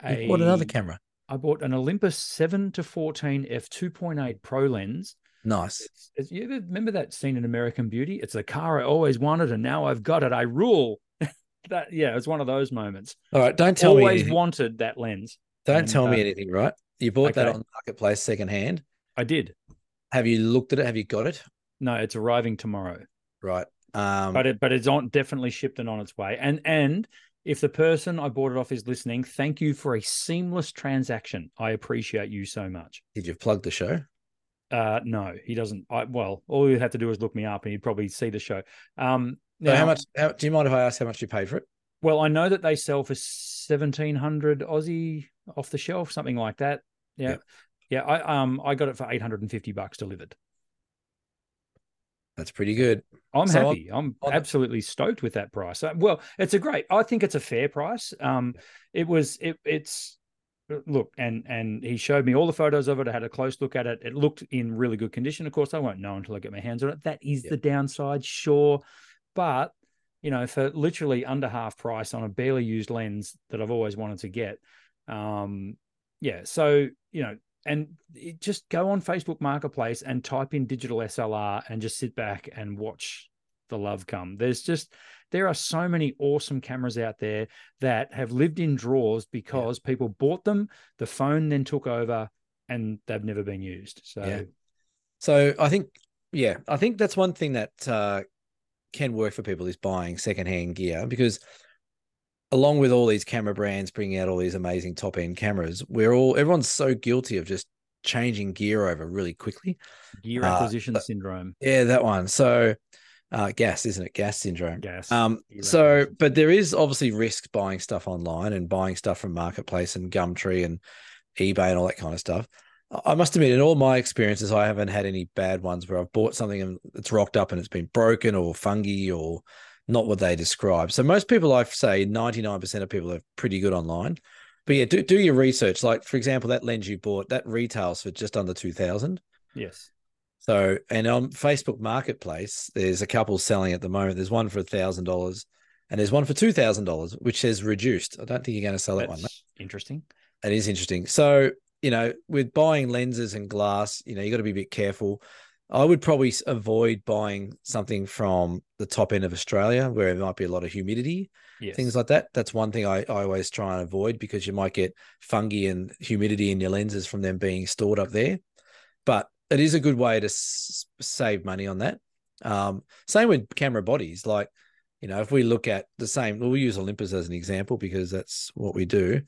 a You bought another camera. I bought an Olympus 7 to 14 f 2.8 Pro lens. Nice. It's, it's, you ever remember that scene in American Beauty? It's the car I always wanted, and now I've got it. I rule. [LAUGHS] that yeah, it's one of those moments. All right, don't tell me. always wanted that lens. Don't and, tell me uh, anything. Right? You bought that okay. on marketplace secondhand. I did. Have you looked at it? Have you got it? No, it's arriving tomorrow. Right. Um, but it but it's on definitely shipped and on its way. And and If the person I bought it off is listening, thank you for a seamless transaction. I appreciate you so much. Did you plug the show? Uh, no, he doesn't. I, well, all you have to do is look me up, and he'd probably see the show. Um, now, so how much? How, do you mind if I ask how much you paid for it? Well, I know that they sell for seventeen hundred Aussie off the shelf, something like that. Yeah, yeah. yeah I um I got it for eight hundred and fifty bucks delivered. That's pretty good. I'm so happy. I'm, I'm absolutely stoked with that price. Uh, well, it's a great. I think it's a fair price. Um, it was. It, it's look and and he showed me all the photos of it. I had a close look at it. It looked in really good condition. Of course, I won't know until I get my hands on it. That is the downside, sure, but you know, for literally under half price on a barely used lens that I've always wanted to get. Um, yeah, so you know, and just go on Facebook Marketplace and type in digital SLR and just sit back and watch the love come. There's just there are so many awesome cameras out there that have lived in drawers because yeah. people bought them, the phone then took over, and they've never been used. So, yeah. so I think, yeah, I think that's one thing that uh, can work for people is buying secondhand gear because along with all these camera brands bringing out all these amazing top end cameras, we're all everyone's so guilty of just changing gear over really quickly. Gear acquisition uh, syndrome. Yeah, that one. So uh, gas, isn't it? Gas syndrome. Gas. Um, so, but there is obviously risk buying stuff online and buying stuff from Marketplace and Gumtree and eBay and all that kind of stuff. I must admit, in all my experiences, I haven't had any bad ones where I've bought something and it's rocked up and it's been broken or fungy or not what they describe. So most people, I say, ninety nine percent of people are pretty good online. But yeah, do do your research. Like for example, that lens you bought that retails for just under two thousand. Yes. So, and on Facebook Marketplace, there's a couple selling at the moment. There's one for a thousand dollars, and there's one for two thousand dollars, which says reduced. I don't think you're going to sell That's that one. Interesting. It is interesting. So, you know, with buying lenses and glass, you know, you got to be a bit careful. I would probably avoid buying something from the top end of Australia where there might be a lot of humidity, yes. things like that. That's one thing I, I always try and avoid because you might get fungi and humidity in your lenses from them being stored up there. But it is a good way to s- save money on that. Um, same with camera bodies. Like, you know, if we look at the same, we'll use Olympus as an example because that's what we do.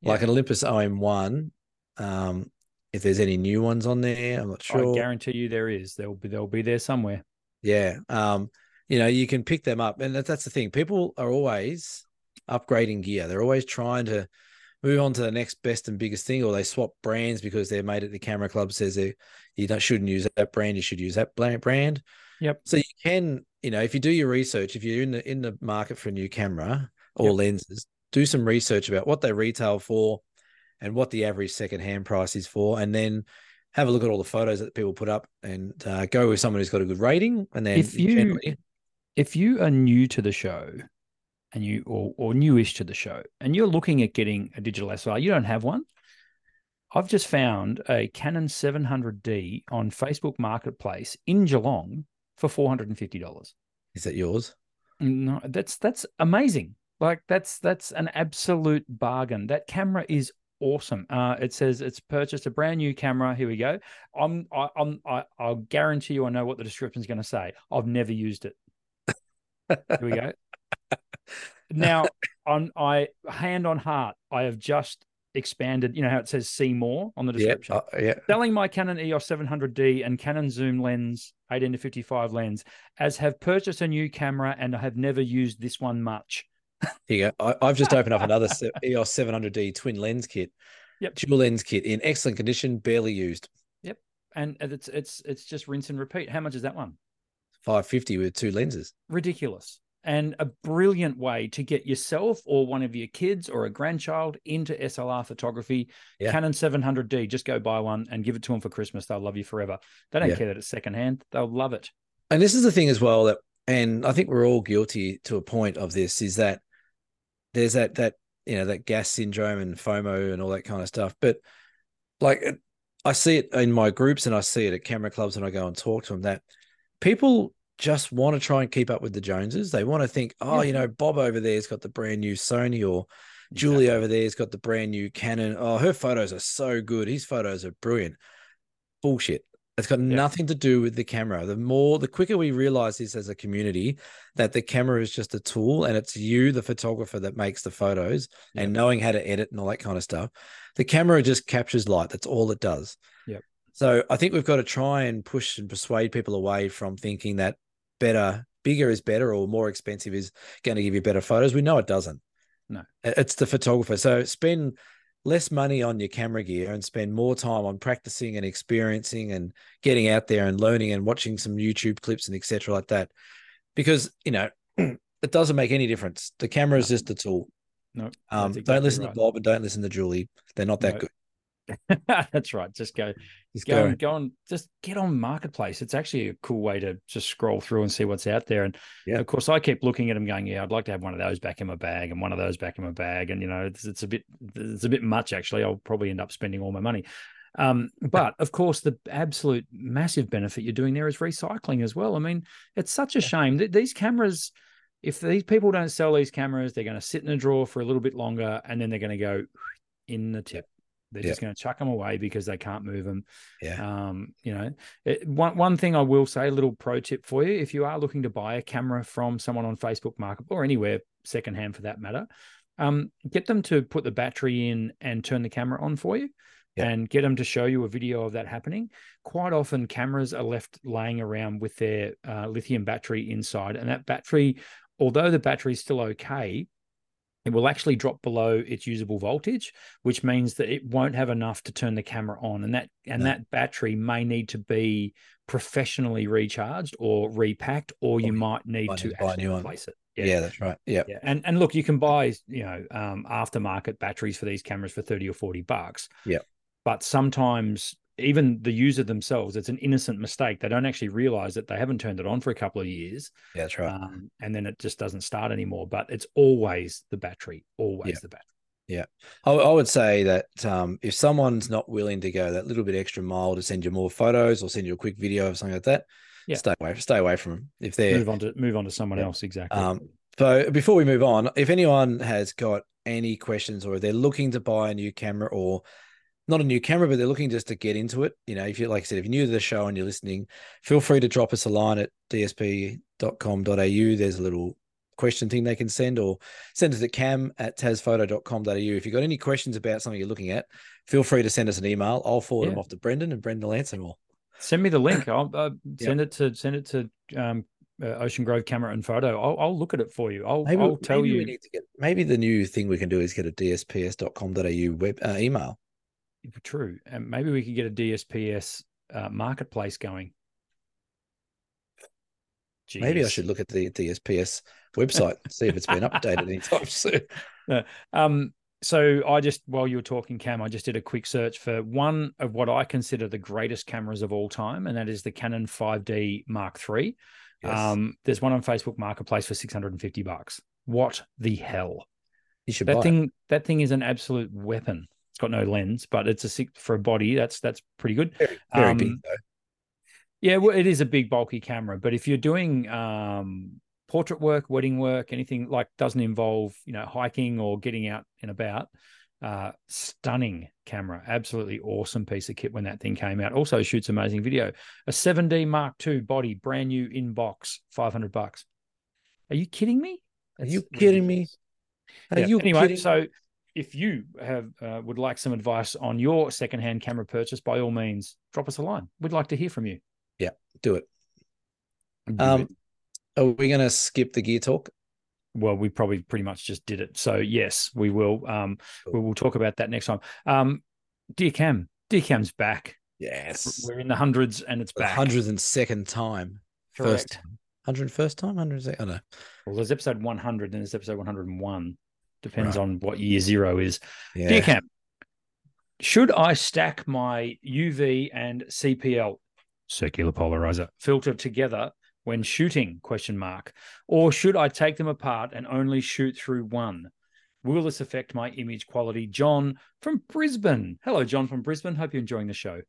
Yeah. Like an Olympus OM1, um, if there's any new ones on there, I'm not sure. I guarantee you there is. They'll be they'll be there somewhere. Yeah. Um, you know, you can pick them up, and that, that's the thing. People are always upgrading gear. They're always trying to move on to the next best and biggest thing, or they swap brands because their mate at the camera club says they you don't shouldn't use that brand, you should use that brand. Yep. So you can, you know, if you do your research, if you're in the in the market for a new camera or yep. lenses, do some research about what they retail for and what the average secondhand price is for, and then have a look at all the photos that people put up and uh, go with someone who's got a good rating. And then if you generally... if you are new to the show and you or or newish to the show and you're looking at getting a digital SLR, you don't have one. I've just found a Canon 700D on Facebook Marketplace in Geelong for four hundred and fifty dollars. Is that yours? No, that's that's amazing. Like that's that's an absolute bargain. That camera is awesome. Uh, it says it's purchased a brand new camera. Here we go. I'm I, I'm I, I'll guarantee you I know what the description is going to say. I've never used it. Here we go. [LAUGHS] now, on I hand on heart, I have just expanded. You know how it says "see more" on the description. Uh, yeah. Selling my Canon EOS 700D and Canon zoom lens 18 to 55 lens, as have purchased a new camera and I have never used this one much. Here you go. I, have just opened up another EOS 700D twin lens kit. Yep. Dual lens kit in excellent condition, barely used. Yep. And it's it's it's just rinse and repeat. How much is that one? 550 with two lenses. Ridiculous and a brilliant way to get yourself or one of your kids or a grandchild into SLR photography. Yeah. Canon 700D, just go buy one and give it to them for Christmas. They'll love you forever. They don't yeah. care that it's secondhand, they'll love it. And this is the thing as well that, and I think we're all guilty to a point of this, is that there's that, that, you know, that gas syndrome and FOMO and all that kind of stuff. But like, I see it in my groups and I see it at camera clubs and I go and talk to them that people just want to try and keep up with the Joneses. They want to think, oh, yeah. you know, Bob over there's got the brand new Sony or Julie over there's got the brand new Canon. Oh, her photos are so good. His photos are brilliant. Bullshit. It's got yeah. nothing to do with the camera. The more, the quicker we realize this as a community, that the camera is just a tool and it's you, the photographer, that makes the photos yeah. and knowing how to edit and all that kind of stuff. The camera just captures light. That's all it does. Yeah. So I think we've got to try and push and persuade people away from thinking that better, bigger is better or more expensive is going to give you better photos. We know it doesn't. No. It's the photographer. So spend less money on your camera gear and spend more time on practicing and experiencing and getting out there and learning and watching some YouTube clips and etc. like that. Because, you know, [CLEARS THROAT] it doesn't make any difference. The camera is just a tool. No. Um, exactly don't listen right. to Bob and don't listen to Julie. They're not that no. good. [LAUGHS] That's right. Just go, just go, and, go on. Just get on marketplace. It's actually a cool way to just scroll through and see what's out there. And yeah. of course, I keep looking at them, going, "Yeah, I'd like to have one of those back in my bag, and one of those back in my bag." And you know, it's, it's a bit, it's a bit much actually. I'll probably end up spending all my money. Um, [LAUGHS] but of course, the absolute massive benefit you're doing there is recycling as well. I mean, it's such a shame that these cameras. If these people don't sell these cameras, they're going to sit in a drawer for a little bit longer, and then they're going to go in the tip. They're just going to chuck them away because they can't move them. Yeah. Um, you know, it, one one thing I will say, a little pro tip for you: if you are looking to buy a camera from someone on Facebook Market or anywhere secondhand for that matter, um, get them to put the battery in and turn the camera on for you. And get them to show you a video of that happening. Quite often, cameras are left laying around with their uh, lithium battery inside, and that battery, although the battery is still okay, it will actually drop below its usable voltage, which means that it won't have enough to turn the camera on, and that and no. that battery may need to be professionally recharged or repacked, or you might need to actually replace it. Yeah. yeah. that's right. Yeah. yeah. And and look, you can buy, you know, um, aftermarket batteries for these cameras for 30 or 40 bucks. Yeah. But sometimes even the user themselves, it's an innocent mistake. They don't actually realize that they haven't turned it on for a couple of years. Yeah, that's right. Um, and then it just doesn't start anymore. But it's always the battery, always yeah. the battery. Yeah. I, I would say that um, if someone's not willing to go that little bit extra mile to send you more photos or send you a quick video of something like that, yeah. stay away. Stay away from them. If they're move on to move on to someone yeah. else. Exactly. Um, so before we move on, if anyone has got any questions or they're looking to buy a new camera or not a new camera, but they're looking just to get into it. You know, if you like I said, if you're new to the show and you're listening, feel free to drop us a line at dsp.com.au. There's a little question thing they can send or send us at cam at tasphoto.com.au. If you've got any questions about something you're looking at, feel free to send us an email. I'll forward yeah. them off to Brendan and Brendan will answer them all. Send me the link. I'll uh, [CLEARS THROAT] send yep. it to send it to um, uh, Ocean Grove camera and photo. I'll, I'll look at it for you. I'll, maybe, I'll tell you. Get, maybe the new thing we can do is get a dsps.com.au web uh, email true. And maybe we could get a DSPS uh, marketplace going. Jeez. Maybe I should look at the DSPS website, see if it's been updated [LAUGHS] anytime soon. Um, so I just, while you were talking, Cam, I just did a quick search for one of what I consider the greatest cameras of all time, and that is the Canon 5D Mark III. Yes. Um, there's one on Facebook Marketplace for 650 bucks. What the hell? You should that thing. It. That thing is an absolute weapon. It's got no lens, but it's a six for a body. That's that's pretty good. Very, very um, big though. Yeah, well, it is a big bulky camera, but if you're doing um, portrait work, wedding work, anything like doesn't involve you know hiking or getting out and about, uh, stunning camera, absolutely awesome piece of kit when that thing came out. Also shoots amazing video. A 7D Mark II body, brand new in box, five hundred bucks. Are you kidding me? Are you kidding me? Are yeah. you anyway? Kidding? So if you have uh, would like some advice on your secondhand camera purchase, by all means, drop us a line. We'd like to hear from you. Yeah, do it. Do um, it. are we going to skip the gear talk? Well, we probably pretty much just did it. So yes, we will. Um, cool. we will talk about that next time. Um, dear Cam, dear Cam's back. Yes, we're in the hundreds, and it's back. Hundreds and second time. Correct. First, hundred first time, hundred. I don't know. Well, there's episode one hundred, and there's episode one hundred and one. Depends right. on what year zero is. Yeah. Dear Cam, should I stack my UV and CPL circular polarizer filter together when shooting? Question mark. Or should I take them apart and only shoot through one? Will this affect my image quality? John from Brisbane. Hello, John from Brisbane. Hope you're enjoying the show.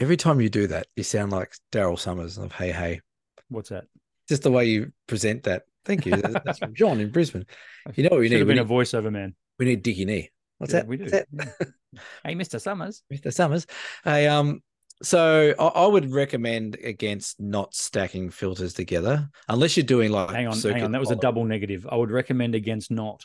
Every time you do that, you sound like Daryl Somers of Hey Hey. What's that? Just the way you present that Thank you. That's from John in Brisbane. [LAUGHS] You know what we Should need? Have been we a voiceover man. We need Dickie Knee. What's yeah, that? We do. That? [LAUGHS] hey, Mr. Somers. Mr. Somers. Hey, um, So I, I, would recommend against not stacking filters together unless you're doing like. Hang on, hang on. That was a double negative. I would recommend against not.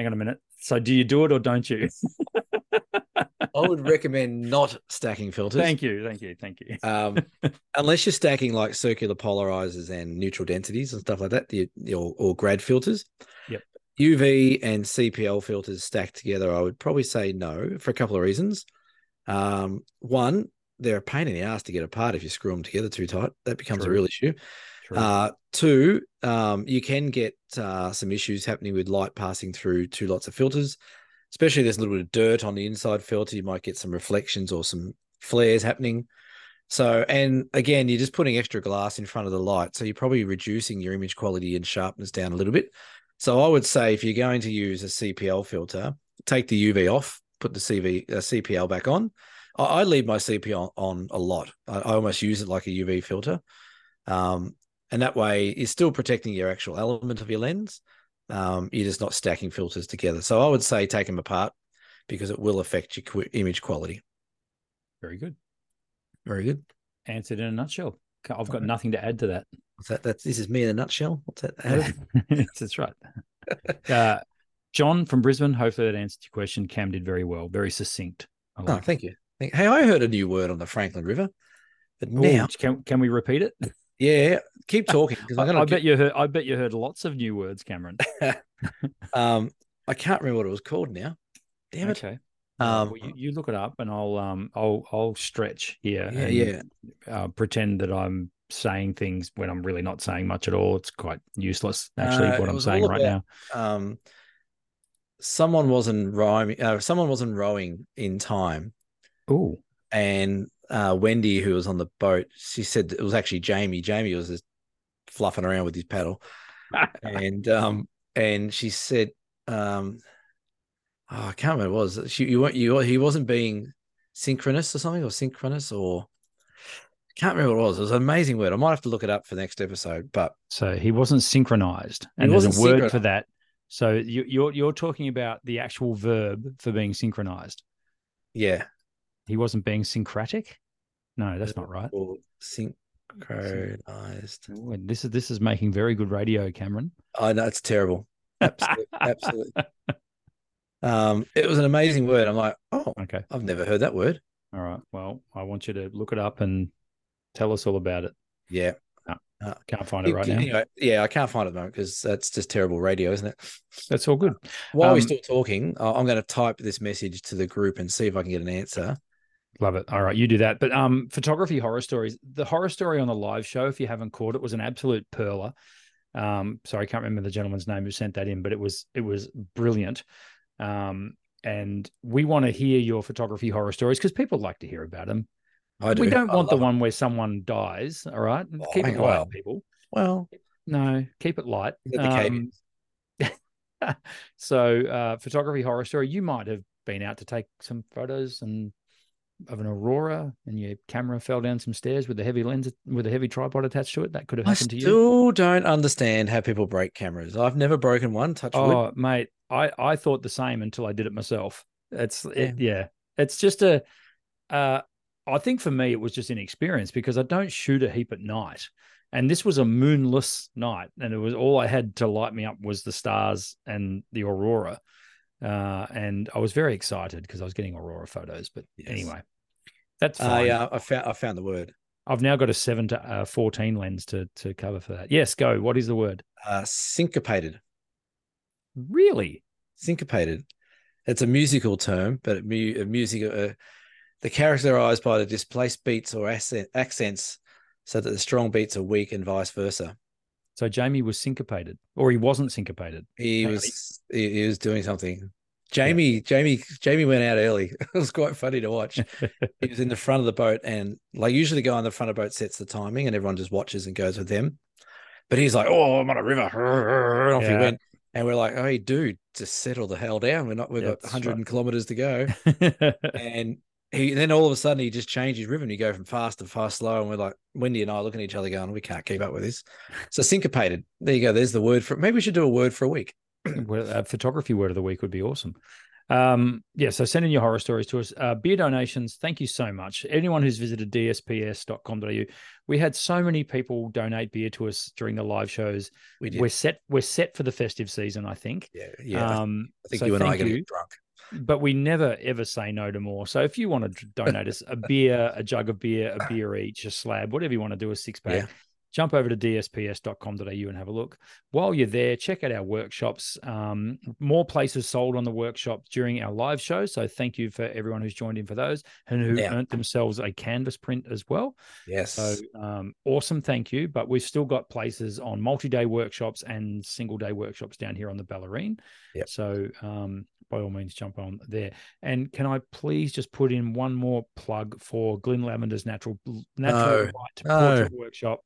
Hang on a minute. So do you do it or don't you? [LAUGHS] I would recommend not stacking filters. Thank you, thank you, thank you. Um, [LAUGHS] unless you're stacking like circular polarizers and neutral densities and stuff like that, the, or, or grad filters. Yep. UV and CPL filters stacked together, I would probably say no for a couple of reasons. Um, one, they're a pain in the ass to get apart if you screw them together too tight. That becomes True. a real issue. Uh, two, um, you can get uh, some issues happening with light passing through two lots of filters especially there's a little bit of dirt on the inside filter, you might get some reflections or some flares happening. So, and again, you're just putting extra glass in front of the light. So you're probably reducing your image quality and sharpness down a little bit. So I would say if you're going to use a CPL filter, take the UV off, put the CV, uh, CPL back on. I, I, leave my CPL on a lot. I, I, almost use it like a UV filter. Um, and that way you're still protecting your actual element of your lens, um, you're just not stacking filters together. So I would say take them apart because it will affect your image quality. Very good. Very good. Answered in a nutshell. I've got nothing to add to that. That? That's this is me in a nutshell. What's that? [LAUGHS] That's right. [LAUGHS] Uh, John from Brisbane. Hopefully that answered your question. Cam did very well. Very succinct. Like oh, thank you. Hey, I heard a new word on the Franklin River, but Ooh, now can can we repeat it? [LAUGHS] Yeah, keep talking. [LAUGHS] I, I bet you heard. I bet you heard lots of new words, Cameron. [LAUGHS] um, I can't remember what it was called now. Damn it. Okay. Um, well, you, you, look it up, and I'll um I'll I'll stretch here. Yeah, and, yeah. Uh, pretend that I'm saying things when I'm really not saying much at all. It's quite useless, actually, uh, what I'm saying right now. Um, someone wasn't rhyming. Uh, someone wasn't rowing in time. Oh, and uh, Wendy, who was on the boat, she said it was actually Jamie. Jamie was just fluffing around with his paddle, [LAUGHS] and um, and she said, um, oh, I can't remember what it was. She, you weren't you he wasn't being synchronous or something or synchronous or can't remember what it was. It was an amazing word. I might have to look it up for the next episode. But so he wasn't synchronized, and there's a word for that. So you, you're you're talking about the actual verb for being synchronized. Yeah, he wasn't being syncratic. No, that's not right. Or synchronized. This is this is making very good radio, Cameron. I know it's terrible. Absolutely, [LAUGHS] absolutely. Um, it was an amazing word. I'm like, oh, okay. I've never heard that word. All right. Well, I want you to look it up and tell us all about it. Yeah. No, uh, can't find it right now. Yeah, I can't find it though because that's just terrible radio, isn't it? That's all good. While um, we're still talking, I'm going to type this message to the group and see if I can get an answer. Love it. All right, you do that. But um, photography horror stories. The horror story on the live show, if you haven't caught it, was an absolute perler. Um, sorry, I can't remember the gentleman's name who sent that in, but it was it was brilliant. Um, and we want to hear your photography horror stories because people like to hear about them. I do. We don't want the one where someone dies. All right, oh, keep it light, well. people. Well, no, keep it light. Um, [LAUGHS] so, uh, photography horror story. You might have been out to take some photos and of an aurora and your camera fell down some stairs with a heavy lens with a heavy tripod attached to it that could have happened to you. I still don't understand how people break cameras. I've never broken one. Touch oh, wood. mate, I I thought the same until I did it myself. It's yeah, it, yeah. it's just a. Uh, I think for me it was just inexperience because I don't shoot a heap at night, and this was a moonless night, and it was all I had to light me up was the stars and the aurora. Uh, and I was very excited because I was getting aurora photos. But yes. anyway, that's fine. Uh, yeah, I found I found the word. I've now got a seven to uh, fourteen lens to to cover for that. Yes, go. What is the word? Uh, syncopated. Really? Syncopated. It's a musical term, but mu- music uh, they're characterized by the displaced beats or accent, accents, so that the strong beats are weak and vice versa. So Jamie was syncopated, or he wasn't syncopated. He was. He, he was doing something. Jamie, yeah. Jamie, Jamie went out early. [LAUGHS] it was quite funny to watch. [LAUGHS] he was in the front of the boat, and like usually, the guy on the front of the boat sets the timing, and everyone just watches and goes with them. But he's like, "Oh, I'm on a river." And [LAUGHS] off yeah. he went, and we're like, "Hey, dude, just settle the hell down. We're not. We've yeah, got 100 right. kilometers to go." and he then all of a sudden he just changed his rhythm. You go from fast to fast, slow, and we're like, Wendy and I looking at each other, going, "We can't keep up with this." So syncopated. There you go. There's the word for. Maybe we should do a word for a week. [CLEARS THROAT] a photography word of the week would be awesome. Um, yeah, so send in your horror stories to us. Uh, beer donations, thank you so much. Anyone who's visited dsps.com.au, we had so many people donate beer to us during the live shows. We did. We're set. We're set for the festive season, I think. Yeah, yeah. Um, I think so you and I are going to get drunk. But we never ever say no to more. So if you want to donate us a beer, a jug of beer, a beer each, a slab, whatever you want to do, a six pack, Yeah. jump over to dsps.com.au and have a look. While you're there, check out our workshops. Um, more places sold on the workshop during our live shows. So thank you for everyone who's joined in for those and who Yeah. earned themselves a canvas print as well. Yes. So um, awesome, thank you. But we've still got places on multi-day workshops and single-day workshops down here on the Bellarine. Yep. So um, by all means, jump on there. And can I please just put in one more plug for Glenn Lavender's Natural Natural No. Light No. Portrait Workshop?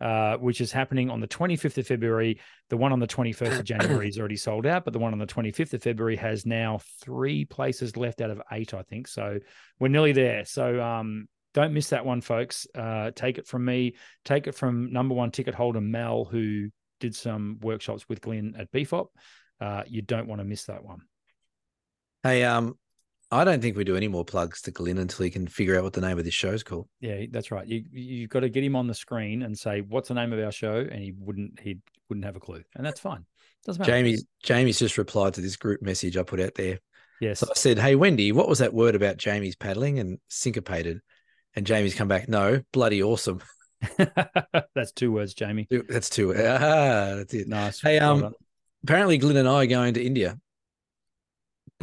Uh, which is happening on the 25th of February. The one on the 21st of January is already sold out, but the one on the 25th of February has now three places left out of eight, I think. So we're nearly there. So um, don't miss that one, folks. Uh, take it from me. Take it from number one ticket holder Mel, who did some workshops with Glenn at BFOP. Uh, you don't want to miss that one. Hey, um, I don't think we do any more plugs to Glenn until he can figure out what the name of this show's called. Yeah, that's right. You you've got to get him on the screen and say what's the name of our show, and he wouldn't he wouldn't have a clue, and that's fine. Doesn't matter. Jamie, Jamie's just replied to this group message I put out there. yes, So I said, "Hey Wendy, what was that word about Jamie's paddling and syncopated?" And Jamie's come back, "No, bloody awesome." [LAUGHS] [LAUGHS] that's two words, Jamie. That's two. Ah, that's it. Nice. Hey, um, done. Apparently, Glenn and I are going to India.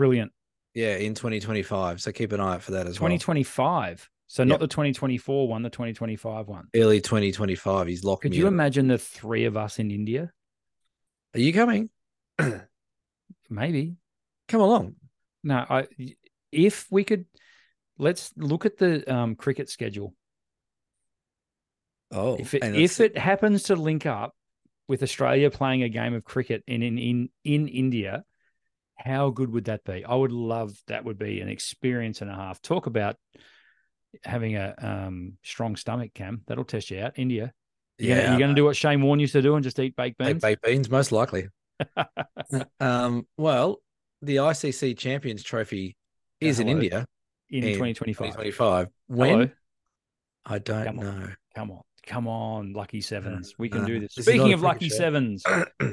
Brilliant. Yeah, in 2025. So keep an eye out for that as well. 2025. So not Yep. the 2024 one, the 2025 one. Early 2025. He's locked Could you in. imagine the three of us in India? Are you coming? [CLEARS THROAT] Maybe. Come along. No, I if we could let's look at the um, cricket schedule. Oh, if it, if it happens to link up with Australia playing a game of cricket in in in, in India, how good would that be? I would love that. Would be an experience and a half. Talk about having a um, strong stomach, Cam. That'll test you out. India. You're yeah, gonna, you're gonna do what Shane Warne used to do and just eat baked beans. baked beans, most likely. [LAUGHS] um, well, the ICC Champions Trophy is in India in in 2025. 2025. When Hello? I don't Come on. know. Come on, come on, lucky sevens. We can no, do this. this Speaking of lucky show. sevens,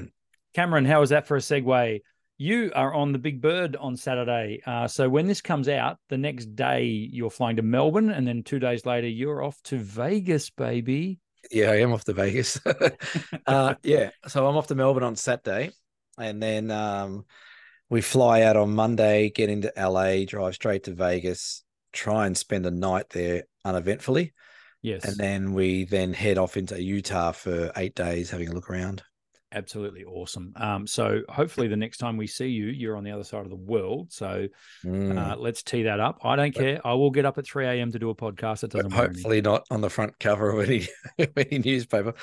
[CLEARS THROAT] Cameron, how is that for a segue? You are on the Big Bird on Saturday. Uh, so when this comes out, the next day you're flying to Melbourne, and then two days later you're off to Vegas, baby. Yeah, I am off to Vegas. [LAUGHS] uh, yeah, so I'm off to Melbourne on Saturday, and then um, we fly out on Monday, get into LA, drive straight to Vegas, try and spend a night there uneventfully, Yes, and then we then head off into Utah for eight days, having a look around. Absolutely awesome. Um, so hopefully the next time we see you, you're on the other side of the world. So Mm. uh, let's tee that up. I don't care. I will get up at 3 a.m. to do a podcast. It doesn't hopefully not on the front cover of any [LAUGHS] any newspaper.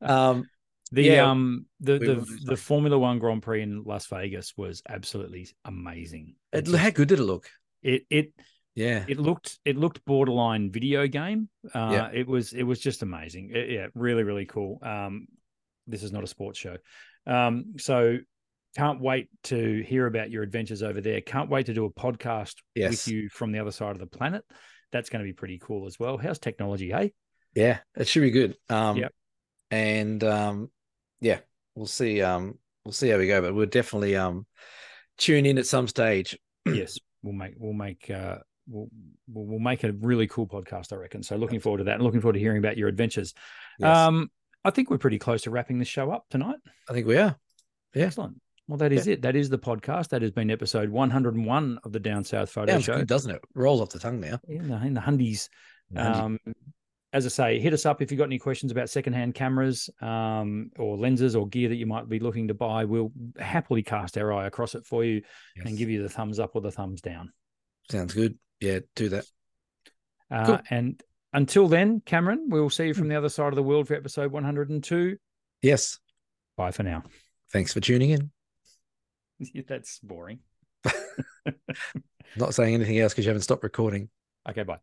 Um, [LAUGHS] The Yeah, um the the the Formula One Grand Prix in Las Vegas was absolutely amazing. it, It how good did it look? it it Yeah, it looked it looked borderline video game. Uh, Yeah. it was it was just amazing. It- yeah, really really cool. Um, this is not a sports show, um, so can't wait to hear about your adventures over there. Can't wait to do a podcast Yes. with you from the other side of the planet. That's going to be pretty cool as well. How's technology? Hey, yeah, it should be good. Um, Yep. and um, yeah, we'll see. Um, we'll see how we go, but we'll definitely um tune in at some stage. [CLEARS THROAT] yes, we'll make we'll make uh we'll we'll make a really cool podcast, I reckon. So looking forward to that and looking forward to hearing about your adventures. Yes, Um, I think we're pretty close to wrapping the show up tonight. I think we are. Yeah. Excellent. Well, that is it. That is the podcast. That has been episode 101 of the Down South Photo Sounds Show. good, doesn't it? Rolls off the tongue now. In the, in the hundies. Um, as I say, hit us up if you've got any questions about secondhand cameras um, or lenses or gear that you might be looking to buy. We'll happily cast our eye across it for you and give you the thumbs up or the thumbs down. Sounds good. Yeah, do that. Uh, Cool. And until then, Cameron, we will see you from hmm. the other side of the world for episode 102. Yes. Bye for now. Thanks for tuning in. [LAUGHS] That's boring. [LAUGHS] Not saying anything else because you haven't stopped recording. Okay, bye.